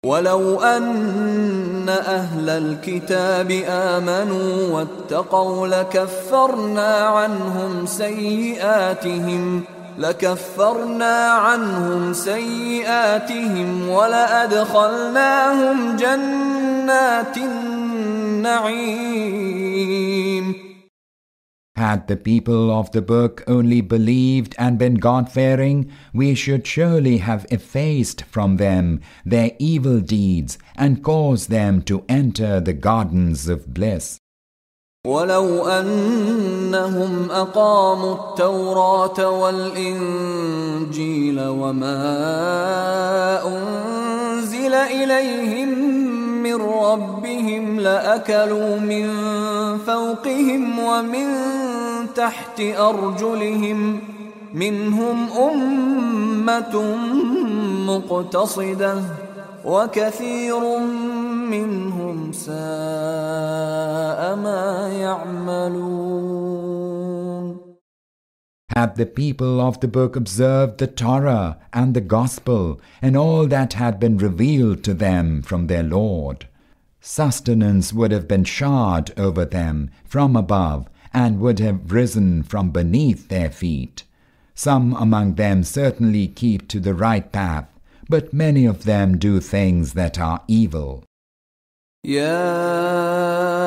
S1: ولو أن أهل الكتاب آمنوا واتقوا لكفرنا عنهم سيئاتهم لكفرنا عنهم سيئاتهم ولأدخلناهم جنات النعيم
S2: Had the people of the book only believed and been God fearing, we should surely have effaced from them their evil deeds and caused them to enter the gardens of bliss.
S1: ولو أنهم أقاموا التوراة والإنجيل وما أنزل إليهم من ربهم لأكلوا من فوقهم ومن تحت أرجلهم منهم أمة مقتصدة وكثير منهم ساء ما يعملون
S2: Had the people of the book observed the Torah and the Gospel and all that had been revealed to them from their Lord, sustenance would have been showered over them from above and would have risen from beneath their feet. Some among them certainly keep to the right path, but many of them do things that are evil.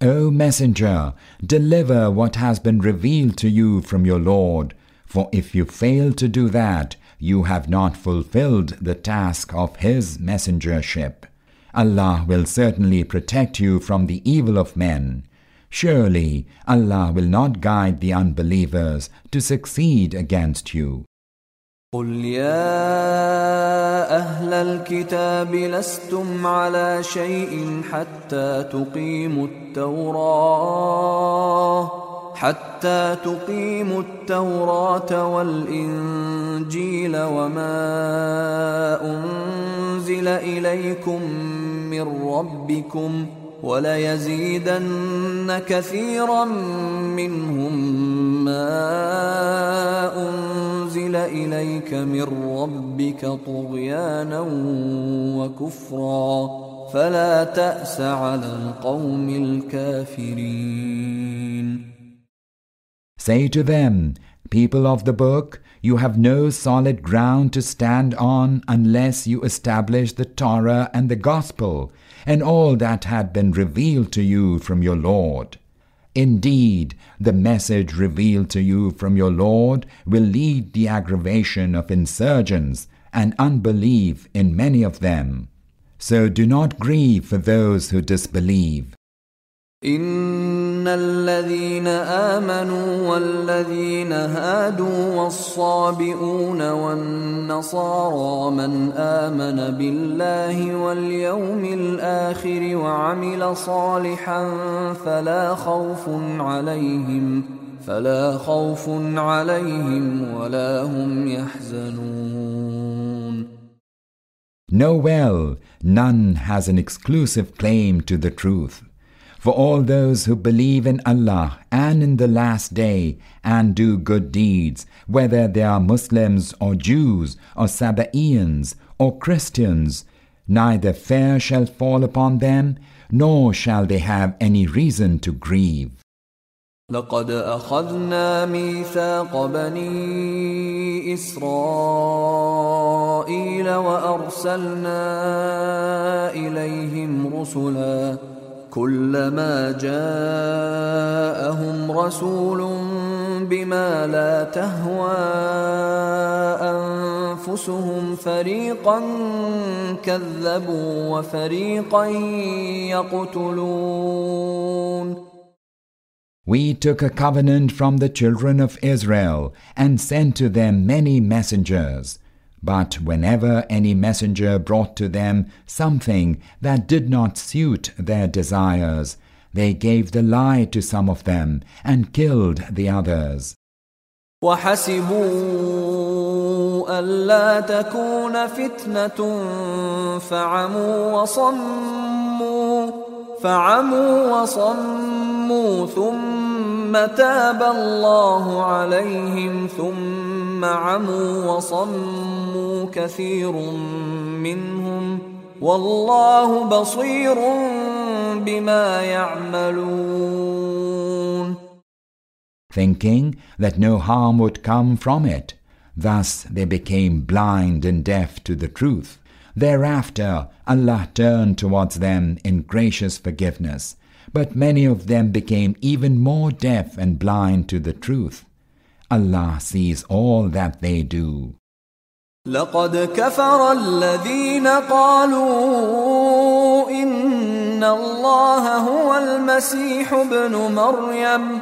S2: O Messenger, deliver what has been revealed to you from your Lord, for if you fail to do that, you have not fulfilled the task of His messengership. Allah will certainly protect you from the evil of men. Surely Allah will not guide the unbelievers to succeed against you.
S1: قل يا أهل الكتاب لستم على شيء حتى تقيموا التوراة حتى تقيموا التوراة والإنجيل وما أنزل إليكم من ربكم وليزيدن كثيرا منهم ما أنزل إليك من ربك طغيانا وكفرا فلا تأس على القوم الكافرين
S2: Say to them, People of the book, you have no solid ground to stand on unless you establish the Torah and the Gospel and all that had been revealed to you from your Lord. Indeed, the message revealed to you from your Lord will lead the aggravation of insurgents and unbelief in many of them. So do not grieve for those who disbelieve.
S1: إن الذين آمنوا والذين هادوا والصابئون والنصارى من آمن بالله واليوم الآخر وعمل صالحا فلا خوف عليهم فلا خوف عليهم ولا هم يحزنون
S2: Know well, none has an exclusive claim to the truth. For all those who believe in Allah and in the last day and do good deeds, whether they are Muslims or Jews or Sabaeans or Christians, neither fear shall fall upon them, nor shall they have any reason to grieve.
S1: لقد أخذنا ميثاق بني إسرائيل وأرسلنا إليهم رسلاً كلما جاءهم رسول بما لا تهوى انفسهم فريقا كذبوا وفريقا يقتلون
S2: We took a covenant from the children of Israel and sent to them many messengers. But whenever any messenger brought to them something that did not suit their desires, they gave the lie to some of them and killed the others.
S1: وحسبوا ألا تكون فتنة فعموا وصموا فعموا وصموا ثم تاب الله عليهم ثم عموا وصموا كثير منهم والله بصير بما يعملون
S2: Thinking that no harm would come from it, thus they became blind and deaf to the truth. Thereafter Allah turned towards them in gracious forgiveness, but many of them became even more deaf and blind to the truth. Allah sees all that they do.
S1: لقد كفر الذين قالوا إن الله هو المسيح ابن مريم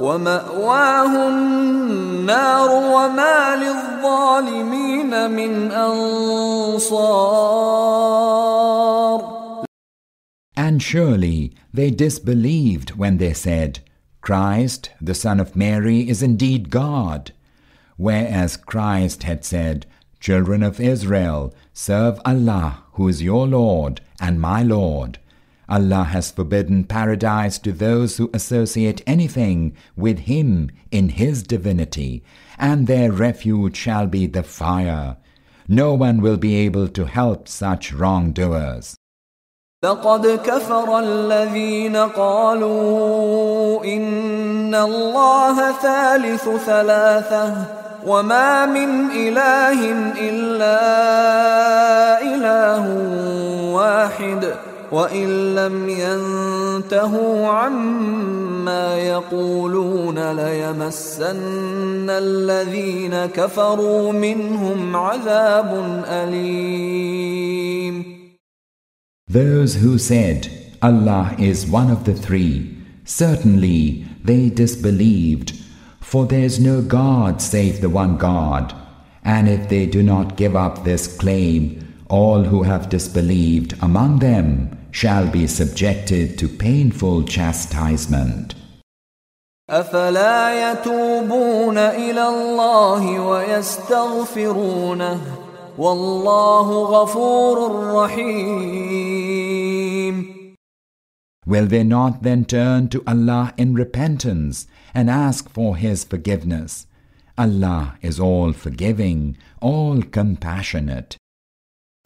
S1: ومأواه النار وما للظالمين من أنصار
S2: And surely they disbelieved when they said, Christ, the Son of Mary, is indeed God. Whereas Christ had said, Children of Israel, serve Allah, who is your Lord and my Lord. Allah has forbidden paradise to those who associate anything with Him in His divinity, and their refuge shall be the fire. No one will be able to help such wrongdoers.
S1: لقد كفر الذين قالوا إن الله ثالث ثلاثة وما من إله إلا إله واحد وإن لم ينتهوا عما يقولون ليمسن الذين كفروا منهم عذاب أليم
S2: Those who said, Allah is one of the three, certainly they disbelieved, for there is no God save the one God. And if they do not give up this claim, all who have disbelieved among them shall be subjected to painful chastisement.
S1: أفلا يتوبون إلى الله ويستغفرونه والله غفور رحيم
S2: Will they not then turn to Allah in repentance and ask for His forgiveness? Allah is all forgiving, all compassionate.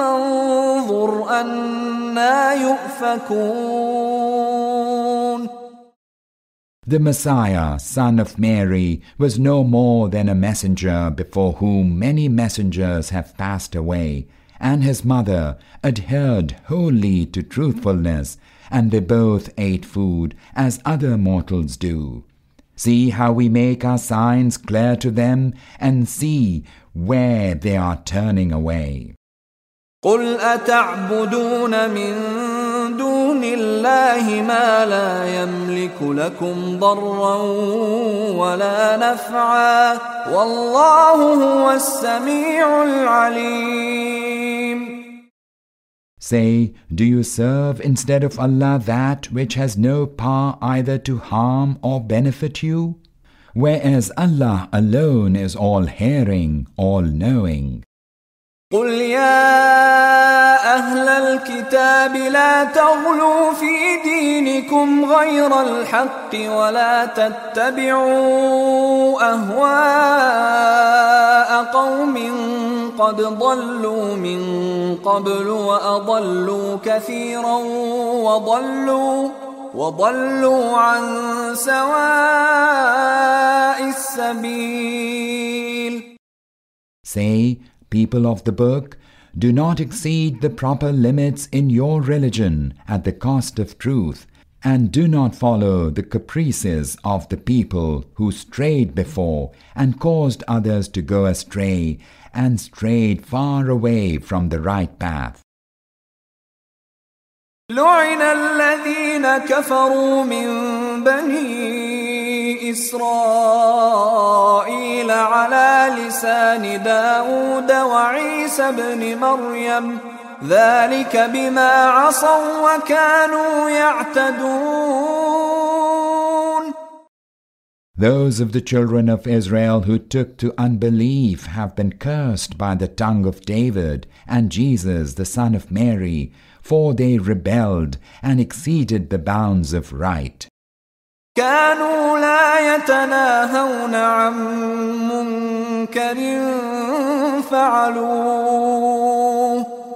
S1: انظر أنا يؤفكون
S2: The Messiah, son of Mary, was no more than a messenger before whom many messengers have passed away, and his mother adhered wholly to truthfulness, and they both ate food as other mortals do. See how we make our signs clear to them, and see where they are turning away.
S1: قل أتعبدون من دون الله ما لا يملك لكم ضرا ولا نفعا والله هو السميع العليم
S2: Say, do you serve instead of Allah that which has no power either to harm or benefit you? Whereas Allah alone is all hearing, all knowing.
S1: قل يا أهل الكتاب لا تغلوا في دينكم غير الحق ولا تتبعوا أهواء قوم قد ضلوا من قبل وأضلوا كثيرا وضلوا وضلوا عن سواء السبيل
S2: people of the book, do not exceed the proper limits in your religion at the cost of truth, and do not follow the caprices of the people who strayed before and caused others to go astray and strayed far away from the right path.
S1: لعن الذين كفروا من بني إسرائيل على لسان داود وعيسى بن مريم ذلك بما عصوا وكانوا يعتدون
S2: Those of the children of Israel who took to unbelief have been cursed by the tongue of David and Jesus, the son of Mary, for they rebelled and exceeded the bounds of right.
S1: كانوا لا يتناهون عن منكر فعلوه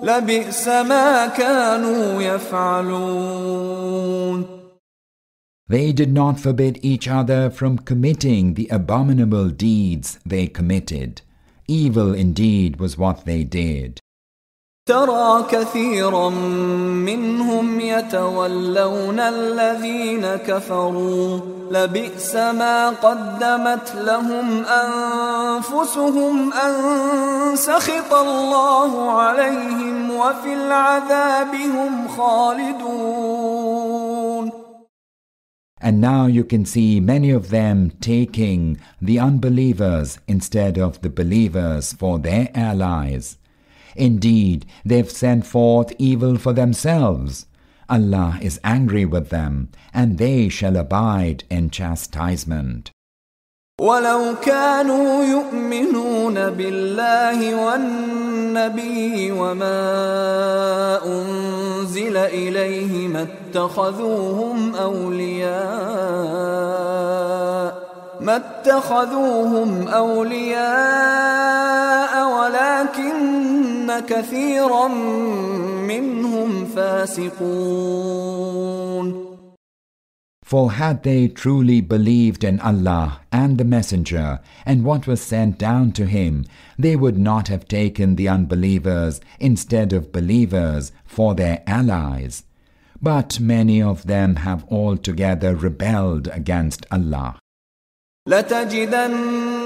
S1: لبئس ما كانوا يفعلون
S2: They did not forbid each other from committing the abominable deeds they committed. Evil indeed was what they did.
S1: ترى كثيرا منهم يتولون الذين كفروا لبئس ما قدمت لهم انفسهم ان سخط الله عليهم وفي العذاب هم خالدون
S2: And now you can see many of them taking the unbelievers instead of the believers for their allies. Indeed, they've sent forth evil for themselves. Allah is angry with them, and they shall abide in chastisement.
S1: ولو كانوا يؤمنون بالله والنبي وما أنزل إليه ما اتخذوهم أولياء ما اتخذوهم أولياء ولكن كثيرا منهم فاسقون
S2: For had they truly believed in Allah and the Messenger and what was sent down to him, they would not have taken the unbelievers instead of believers for their allies. But many of them have altogether rebelled against Allah.
S1: لتجدن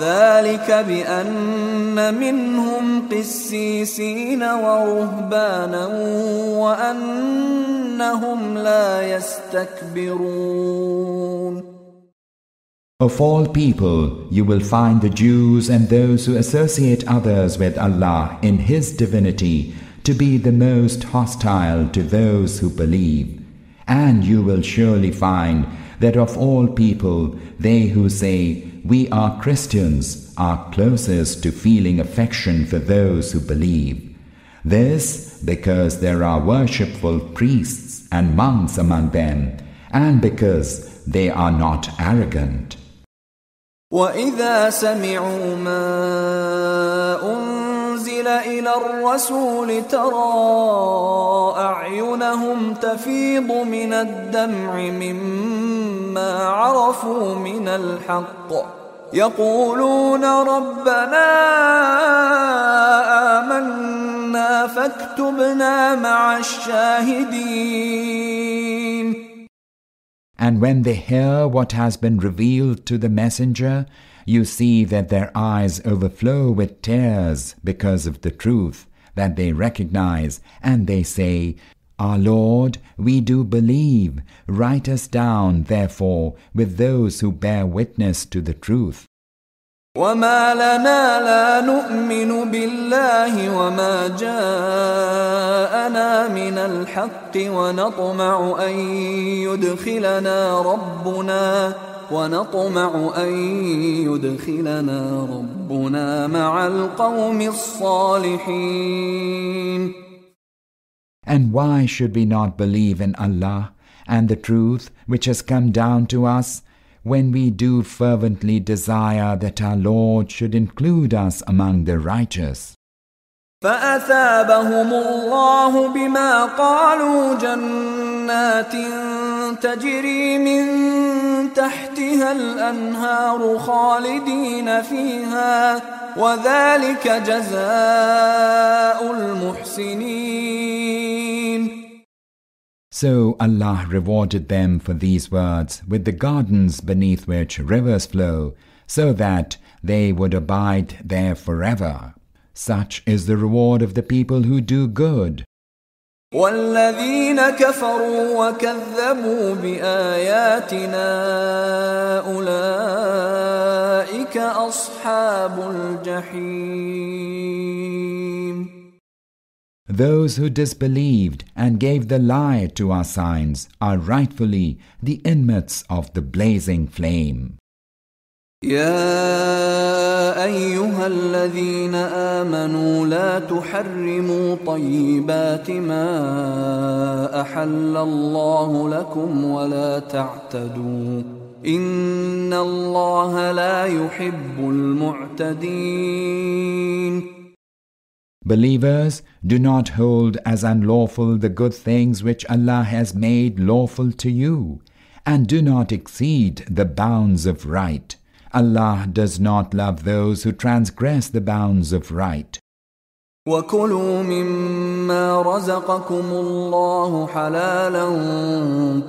S1: ذلك بأن منهم قسيسين ورهبانا وأنهم لا يستكبرون
S2: Of all people, you will find the Jews and those who associate others with Allah in His divinity to be the most hostile to those who believe. And you will surely find that of all people, they who say, We are Christians, are closest to feeling affection for those who believe. This because there are worshipful priests and monks among them, and because they are not arrogant.
S1: وإذا سمعوا ما أنزل إلى الرسول ترى أعينهم تفيض من الدمع مما عرفوا من الحق يقولون ربنا آمنا فاكتبنا مع الشاهدين
S2: And when they hear what has been revealed to the messenger, you see that their eyes overflow with tears because of the truth that they recognize, and they say, Our Lord, we do believe. Write us down, therefore, with those who bear witness to the truth.
S1: وما لنا لا نؤمن بالله وما جاءنا من الحق ونطمع ان يدخلنا ربنا ونطمع أن يدخلنا ربنا مع القوم الصالحين
S2: And why should we not believe in Allah and the truth which has come down to us when we do fervently desire that our Lord should include us among the righteous?
S1: فأثابهم الله بما قالوا جنات تجري من تحتها الأنهار خالدين فيها وذلك جزاء المحسنين
S2: So Allah rewarded them for these words with the gardens beneath which rivers flow, so that they would abide there forever. Such is the reward of the people who do good.
S1: والذين كفروا وكذبوا بآياتنا أولئك أصحاب الجحيم
S2: Those who disbelieved and gave the lie to our signs are rightfully the inmates of the blazing flame.
S1: يا ايها الذين امنوا لا تحرموا طيبات ما احل الله لكم ولا تعتدوا ان الله لا يحب المعتدين
S2: Believers, do not hold as unlawful the good things which Allah has made lawful to you, and do not exceed the bounds of right. Allah does not love those who transgress the bounds of right.
S1: وكلوا مما رزقكم الله حلالا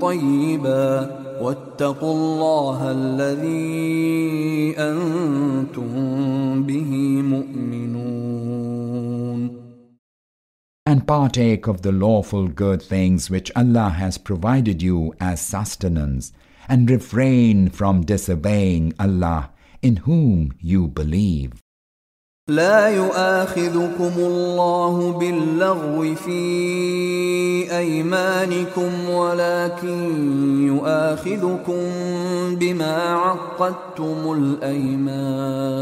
S1: طيبا واتقوا الله الذي انتم به مؤمنون
S2: And partake of the lawful good things which Allah has provided you as sustenance and refrain from disobeying Allah in whom you believe.
S1: لا يؤاخذكم الله باللغو في ايمانكم ولكن يؤاخذكم بما عقدتم الايمان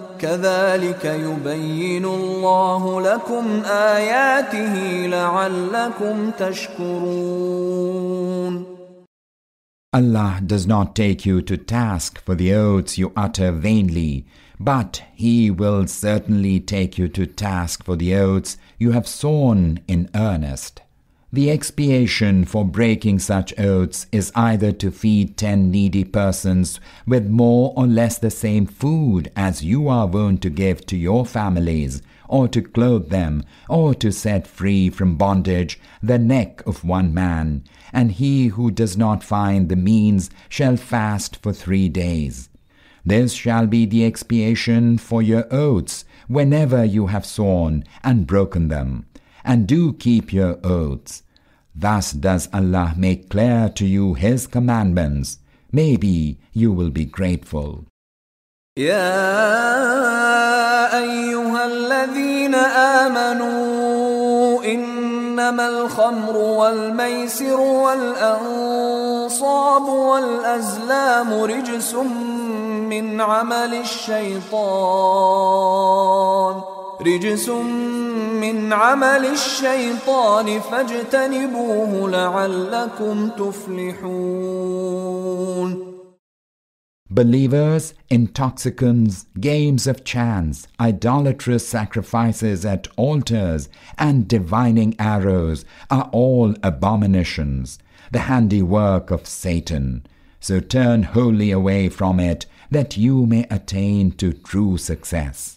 S1: كذلك يبين الله لكم آياته لعلكم تشكرون
S2: Allah does not take you to task for the oaths you utter vainly, but He will certainly take you to task for the oaths you have sworn in earnest. The expiation for breaking such oaths is either to feed ten needy persons with more or less the same food as you are wont to give to your families, or to clothe them, or to set free from bondage the neck of one man, and he who does not find the means shall fast for three days. This shall be the expiation for your oaths whenever you have sworn and broken them, and do keep your oaths. Thus does Allah make clear to you His commandments. Maybe you will be grateful.
S1: يا ايها الذين امنوا انما الخمر والميسر والانصاب والازلام رجس من عمل الشيطان رجس من عمل الشيطان فاجتنبوه لعلكم تفلحون
S2: Believers, intoxicants, games of chance, idolatrous sacrifices at altars, and divining arrows are all abominations, the handiwork of Satan. So turn wholly away from it, that you may attain to true success.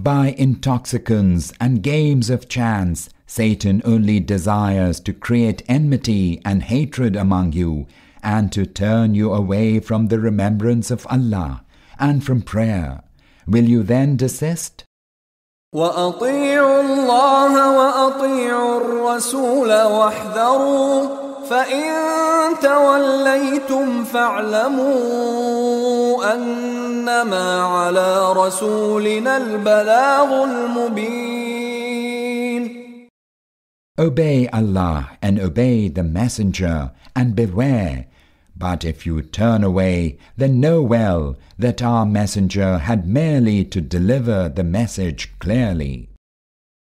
S2: By intoxicants and games of chance, Satan only desires to create enmity and hatred among you and to turn you away from the remembrance of Allah and from prayer. Will you then desist?
S1: وأطيعوا الله وأطيعوا الرسول واحذروا فإن توليتم فاعلموا أنما على رسولنا البلاغ المبين
S2: Obey Allah and obey the Messenger and beware. But if you turn away, then know well that our Messenger had merely to deliver the message clearly.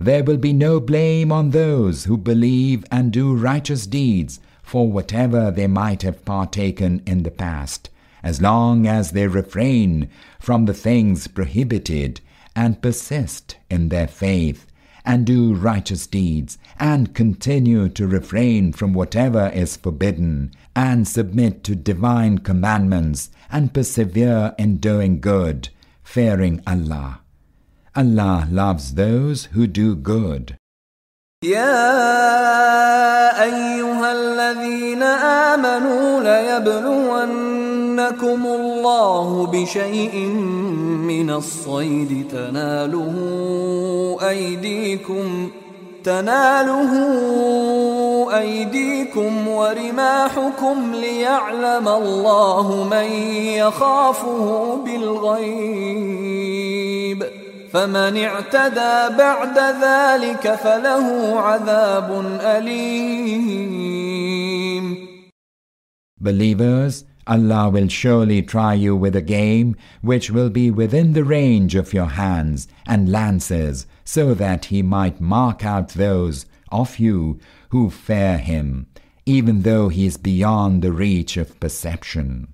S2: There will be no blame on those who believe and do righteous deeds for whatever they might have partaken in the past, as long as they refrain from the things prohibited and persist in their faith and do righteous deeds and continue to refrain from whatever is forbidden and submit to divine commandments and persevere in doing good, fearing Allah. Allah loves those who do good.
S1: يا أيها الذين آمنوا ليبلونكم الله بشيء من الصيد تناله أيديكم تناله أيديكم ورماحكم ليعلم الله من يخافه بالغيب فمن اعتدى بعد ذلك فله عذاب أليم
S2: Believers, Allah will surely try you with a game which will be within the range of your hands and lances, so that He might mark out those of you who fear Him, even though He is beyond the reach of perception.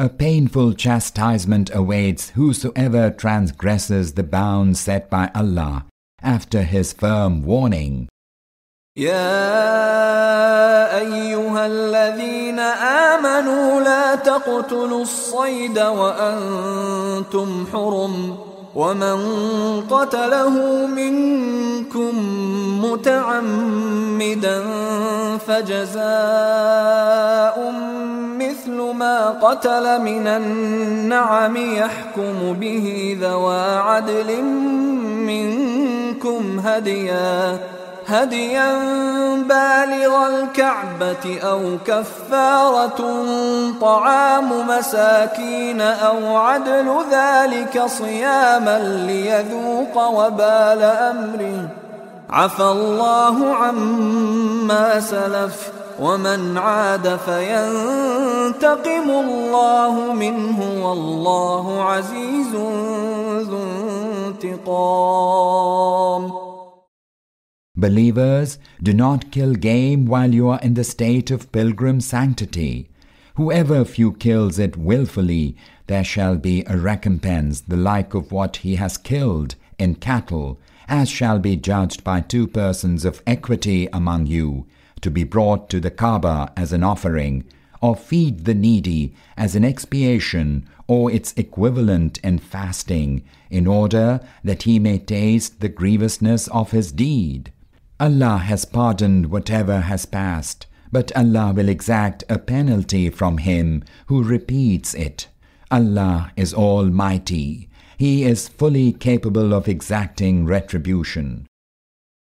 S2: A painful chastisement awaits whosoever transgresses the bounds set by Allah after His firm warning.
S1: يا أيها الذين آمنوا لا تقتلوا الصيد وأنتم حرم ومن قتله منكم متعمدا فجزاء مثل ما قتل من النعم يحكم به ذوى عدل منكم هديا هديا بالغ الكعبة أو كفارة طعام مساكين أو عدل ذلك صياما ليذوق وبال أمره. عفى الله عما سلف. ومن عاد فينتقم الله منه والله عزيز ذو انتقام
S2: Believers, do not kill game while you are in the state of pilgrim sanctity. Whoever of you kills it wilfully, there shall be a recompense the like of what he has killed in cattle, as shall be judged by two persons of equity among you, to be brought to the Kaaba as an offering, or feed the needy as an expiation or its equivalent in fasting, in order that he may taste the grievousness of his deed. Allah has pardoned whatever has passed, but Allah will exact a penalty from him who repeats it. Allah is Almighty. He is fully capable of exacting retribution.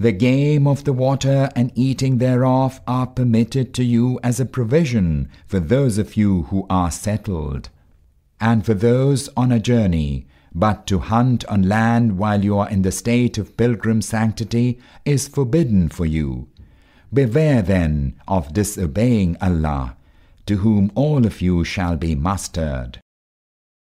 S2: The game of the water and eating thereof are permitted to you as a provision for those of you who are settled. And for those on a journey, but to hunt on land while you are in the state of pilgrim sanctity is forbidden for you. Beware then of disobeying Allah, to whom all of you shall be mustered.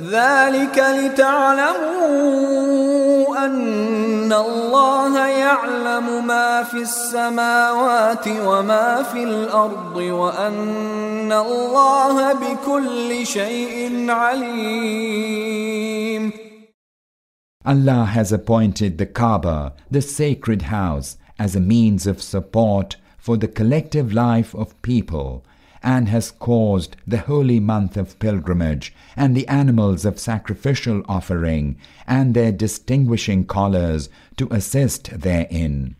S1: ذلك لتعلموا أن الله يعلم ما في السماوات وما في الأرض وأن الله بكل شيء عليم
S2: Allah has appointed the Kaaba, the sacred house, as a means of support for the collective life of people and has caused the holy month of pilgrimage and the animals of sacrificial offering and their distinguishing collars to assist therein.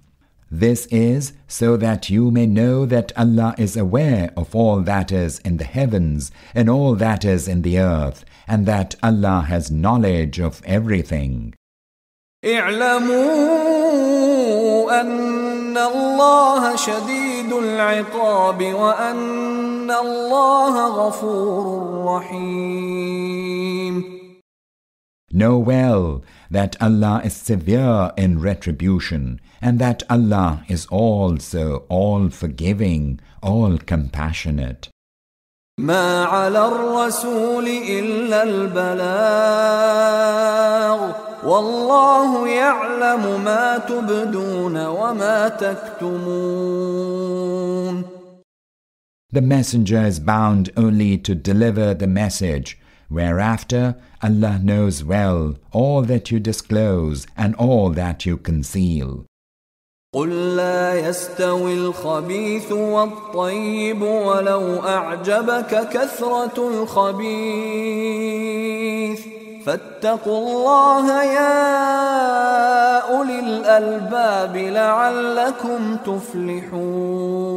S2: This is so that you may know that Allah is aware of all that is in the heavens and all that is in the earth, and that Allah has knowledge of everything.
S1: اعلموا أن الله شديد العقاب وأن الله غفور رحيم
S2: Know well that Allah is severe in retribution and that Allah is also all forgiving, all compassionate.
S1: ما على الرسول إلا البلاغ والله يعلم ما تبدون وما تكتمون
S2: The messenger is bound only to deliver the message, whereafter Allah knows well all that you disclose and all that you conceal.
S1: قل لا يستوي الخبيث والطيب ولو أعجبك كثرة الخبيث فاتقوا الله يا أولي الألباب لعلكم تفلحون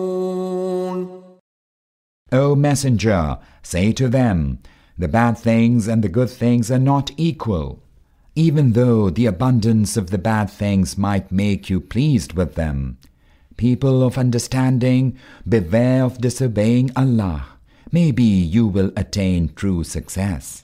S2: O Messenger, say to them, the bad things and the good things are not equal. Even though the abundance of the bad things might make you pleased with them. People of understanding, beware of disobeying Allah. Maybe you will attain true success.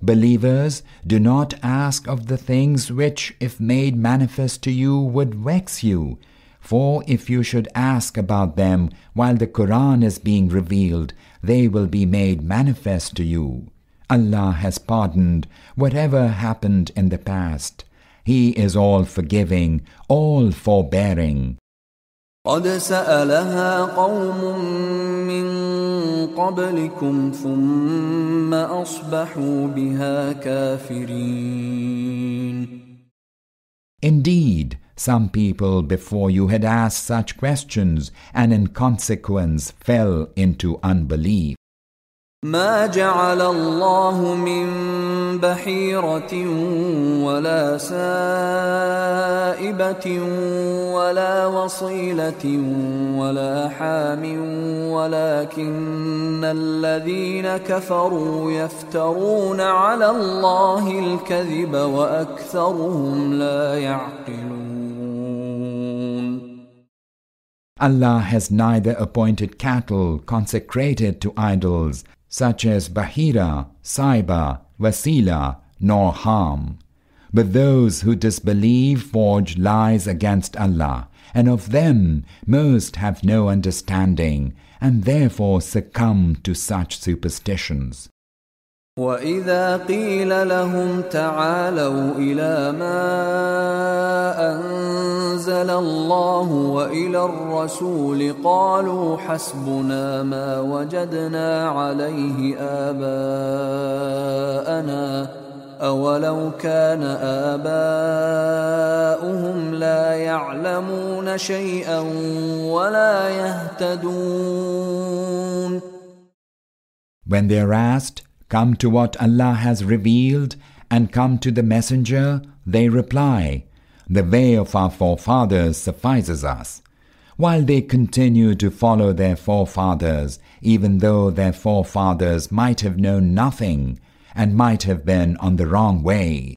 S2: Believers, do not ask of the things which, if made manifest to you, would vex you. For if you should ask about them while the Quran is being revealed, they will be made manifest to you. Allah has pardoned whatever happened in the past. He is all forgiving, all forbearing.
S1: قد سألها قوم من قبلكم ثم أصبحوا بها كافرين
S2: Indeed, some people before you had asked such questions and in consequence fell into unbelief.
S1: ما جعل الله من بحيرة ولا سائبة ولا وصيلة ولا حام ولكن الذين كفروا يفترون على الله الكذب وأكثرهم لا يعقلون
S2: Allah has neither appointed cattle consecrated to idols such as Bahira, Saiba, Wasila, nor Ham. But those who disbelieve forge lies against Allah, and of them most have no understanding, and therefore succumb to such superstitions.
S1: واذا قيل لهم تعالوا إلى ما انزل الله والى الرسول قالوا حسبنا ما وجدنا عليه اباءنا اولو كان اباؤهم لا يعلمون شيئا ولا يهتدون
S2: When they are asked Come to what Allah has revealed and come to the Messenger, they reply, The way of our forefathers suffices us. While they continue to follow their forefathers, even though their forefathers might have known nothing and might have been on the wrong way.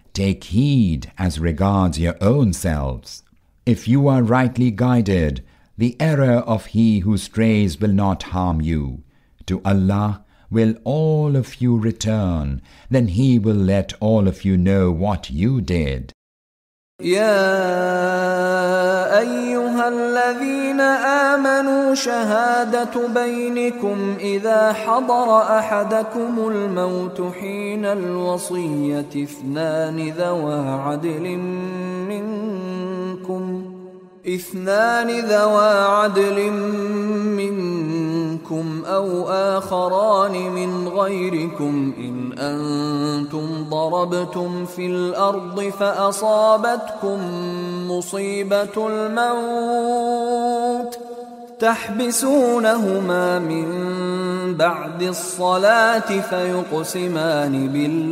S2: Take heed as regards your own selves. If you are rightly guided, the error of he who strays will not harm you. To Allah will all of you return, then He will let all of you know what you did.
S1: يا أيها الذين آمنوا شهادة بينكم إذا حضر أحدكم الموت حين الوصية اثنان ذوى عدل منكم اثنان ذوى عدل منكم منكم أو آخران من غيركم إن أنتم ضربتم في الأرض فأصابتكم مصيبة الموت تحبسونهما من بعد الصلاة فيقسمان بالله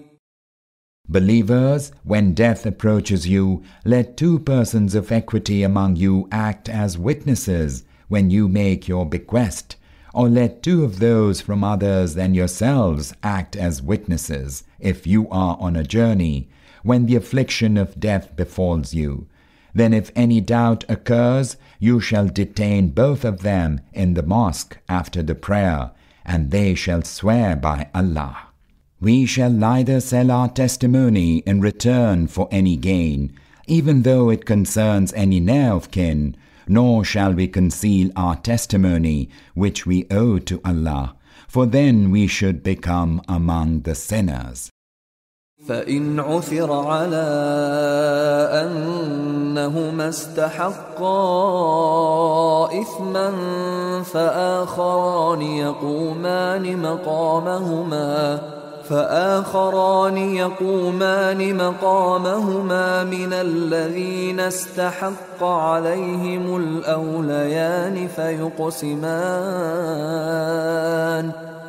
S2: Believers, when death approaches you, let two persons of equity among you act as witnesses when you make your bequest, or let two of those from others than yourselves act as witnesses, if you are on a journey, when the affliction of death befalls you. Then if any doubt occurs, you shall detain both of them in the mosque after the prayer, and they shall swear by Allah. We shall neither sell our testimony in return for any gain, even though it concerns any near of kin, nor shall we conceal our testimony which we owe to Allah, for then we should become among the sinners.
S1: فإن عثر على أنهما استحقا إثما فآخران يقومان مقامهما فآخران يقومان مقامهما من الذين استحق عليهم الأوليان فيقسمان.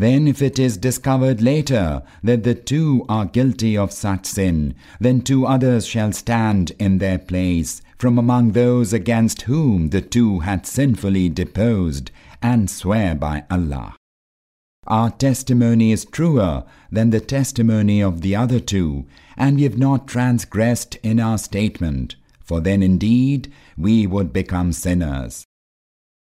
S2: Then if it is discovered later that the two are guilty of such sin, then two others shall stand in their place from among those against whom the two had sinfully deposed and swear by Allah. Our testimony is truer than the testimony of the other two, and we have not transgressed in our statement, for then indeed we would become sinners.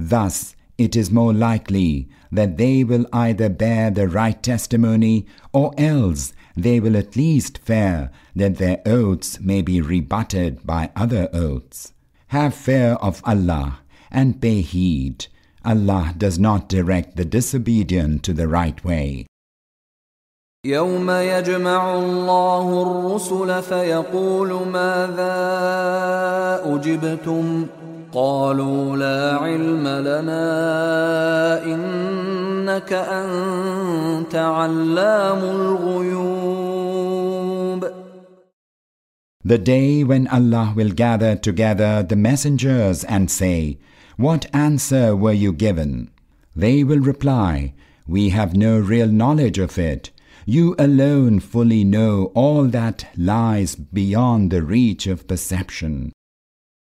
S2: Thus, it is more likely that they will either bear the right testimony or else they will at least fear that their oaths may be rebutted by other oaths. Have fear of Allah and pay heed. Allah does not direct the disobedient to the right way.
S1: يوم يجمع الله الرسل فيقول ماذا أجبتم قالوا لا علم لنا إنك أنت علام الغيوب
S2: The day when Allah will gather together the messengers and say, What answer were you given? They will reply, We have no real knowledge of it. You alone fully know all that lies beyond the reach of perception.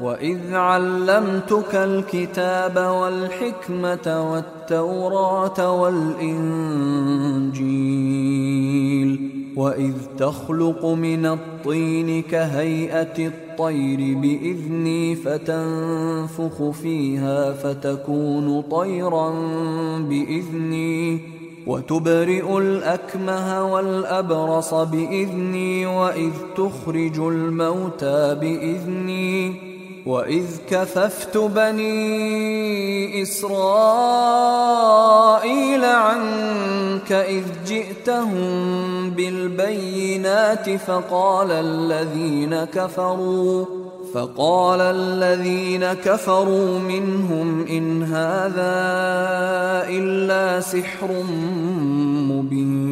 S1: واذ علمتك الكتاب والحكمه والتوراه والانجيل واذ تخلق من الطين كهيئه الطير باذني فتنفخ فيها فتكون طيرا باذني وتبرئ الاكمه والابرص باذني واذ تخرج الموتى باذني واذ كففت بني اسرائيل عنك اذ جئتهم بالبينات فقال الذين كفروا فقال الذين كفروا منهم ان هذا الا سحر مبين.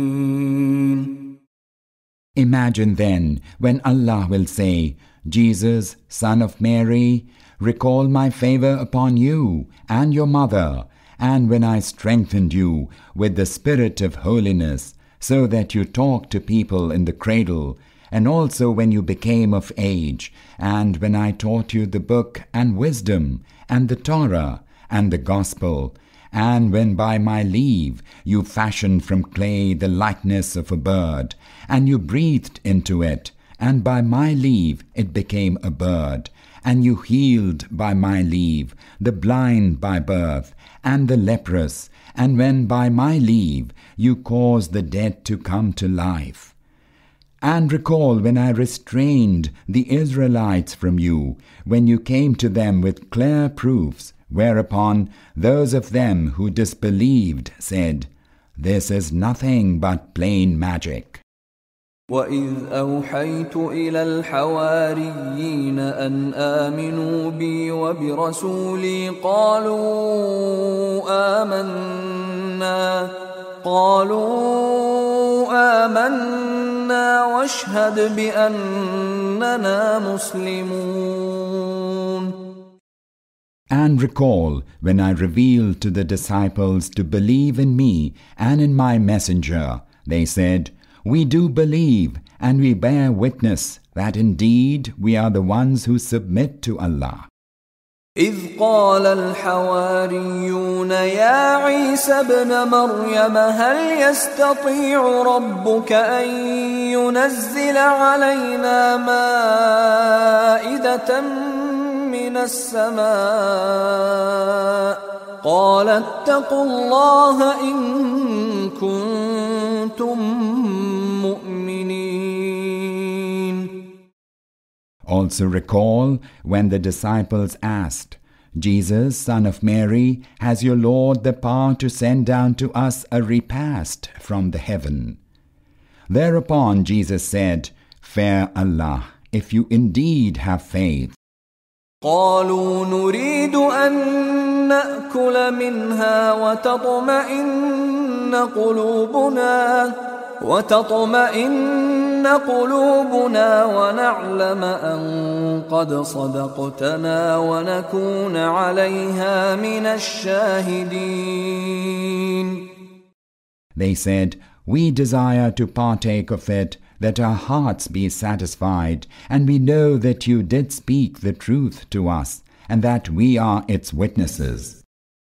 S2: Imagine then when Allah will say, Jesus, son of Mary, recall my favor upon you and your mother, and when I strengthened you with the spirit of holiness, so that you talked to people in the cradle, and also when you became of age, and when I taught you the book and wisdom, and the Torah, and the gospel, and when by my leave you fashioned from clay the likeness of a bird, and you breathed into it, and by my leave it became a bird, and you healed by my leave the blind by birth, and the leprous, and when by my leave you caused the dead to come to life. And recall when I restrained the Israelites from you, when you came to them with clear proofs, whereupon those of them who disbelieved said, This is nothing but plain magic.
S1: واذ اوحيت إلى الحواريين ان امنوا بي وبرسولي قالوا امنا قالوا امنا واشهد باننا مسلمون
S2: And recall when I revealed to the disciples to believe in me and in my messenger, they said, We do believe and we bear witness that indeed we are the ones who submit to Allah.
S1: إذ قال الحواريون يا عيسى ابن مريم هل يستطيع ربك أن ينزل علينا مائدة من السماء قال اتقوا الله إن كنتم
S2: Also recall when the disciples asked, Jesus, son of Mary, has your Lord the power to send down to us a repast from the heaven? Thereupon Jesus said, Fear Allah, if you indeed have faith.
S1: قالوا نريد أن نأكل منها وتطمئن قلوبنا وتطمئن قلوبنا ونعلم أن قد صدقتنا ونكون عليها من الشاهدين
S2: They said, We desire to partake of it that our hearts be satisfied, and we know that you did speak the truth to us, and that we are its witnesses.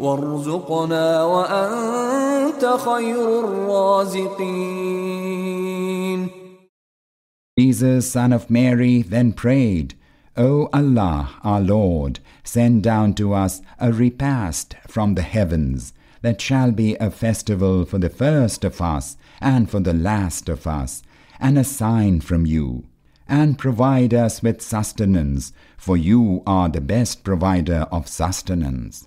S1: وارزقنا وأنت خير الرازقين
S2: Jesus, son of Mary, then prayed, O Allah, our Lord, send down to us a repast from the heavens that shall be a festival for the first of us and for the last of us, and a sign from you. And provide us with sustenance, for you are the best provider of sustenance.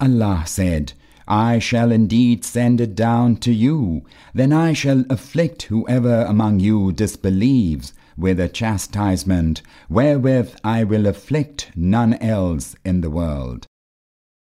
S2: Allah said, I shall indeed send it down to you, then I shall afflict whoever among you disbelieves with a chastisement wherewith I will afflict none else in the world.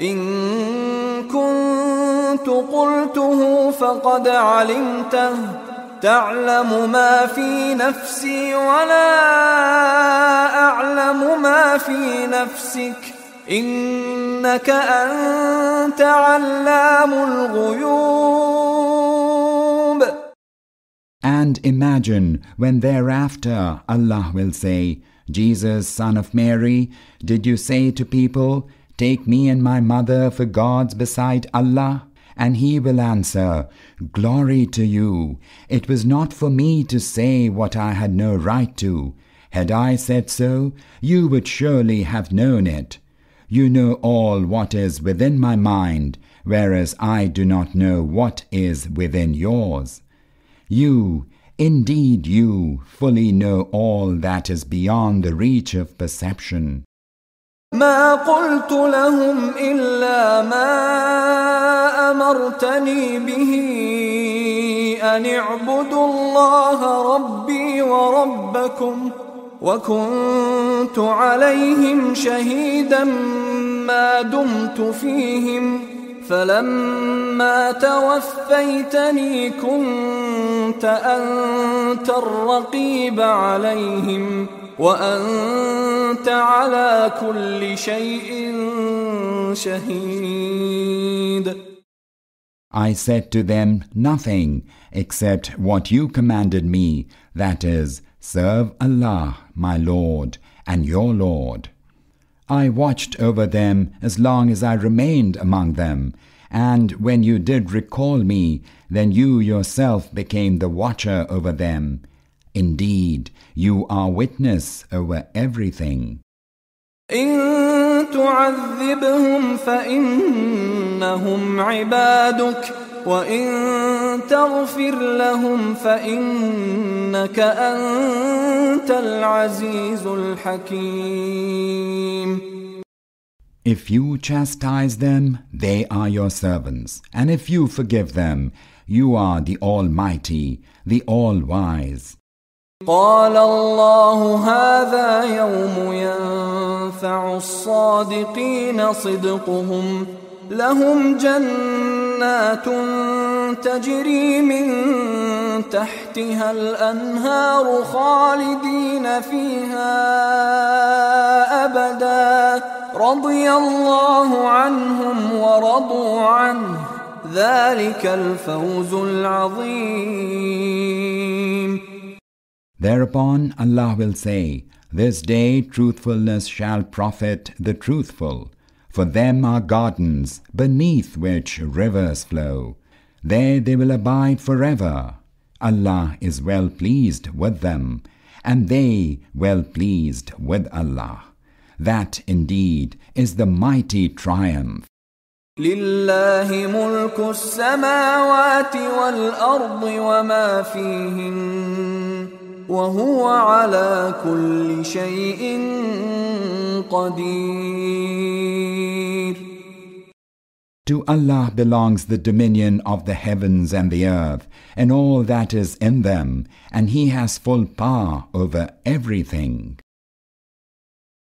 S1: إن كنت قلته فقد علمته تعلم ما في نفسي ولا أعلم ما في نفسك إنك أنت علام الغيوب
S2: And imagine when thereafter Allah will say, Jesus, son of Mary, did you say to people, Take me and my mother for gods beside Allah? And he will answer, Glory to you. It was not for me to say what I had no right to. Had I said so, you would surely have known it. You know all what is within my mind, whereas I do not know what is within yours. You, indeed you, fully know all that is beyond the reach of perception.
S1: ما قلت لهم إلا ما أمرتني به أن اعبدوا الله ربي وربكم وكنت عليهم شهيدا ما دمت فيهم فلما توفيتني كنت أنت الرقيب عليهم وأنت على كل شيء شهيد
S2: I said to them nothing except what you commanded me, that is, serve Allah, my Lord, and your Lord. I watched over them as long as I remained among them, and when you did recall me, then you yourself became the watcher over them. Indeed, you are witness over everything.
S1: إن تعذبهم فإنهم عبادك وإن تغفر لهم فإنك أنت العزيز الحكيم
S2: If you chastise them, they are your servants, and if you forgive them, you are the Almighty, the All-Wise.
S1: قال الله هذا يوم ينفع الصادقين صدقهم لهم جنات تجري من تحتها الأنهار خالدين فيها أبدا. رضي الله عنهم ورضوا عنه. ذلك الفوز العظيم.
S2: Thereupon Allah will say, This day truthfulness shall profit the truthful. For them are gardens beneath which rivers flow. There they will abide forever. Allah is well pleased with them, and they well pleased with Allah. That indeed is the mighty triumph.
S1: لله ملك السماوات والأرض وما فيهن وهو على كل شيء قدير
S2: To Allah belongs the dominion of the heavens and the earth, and all that is in them, and He has full power over everything.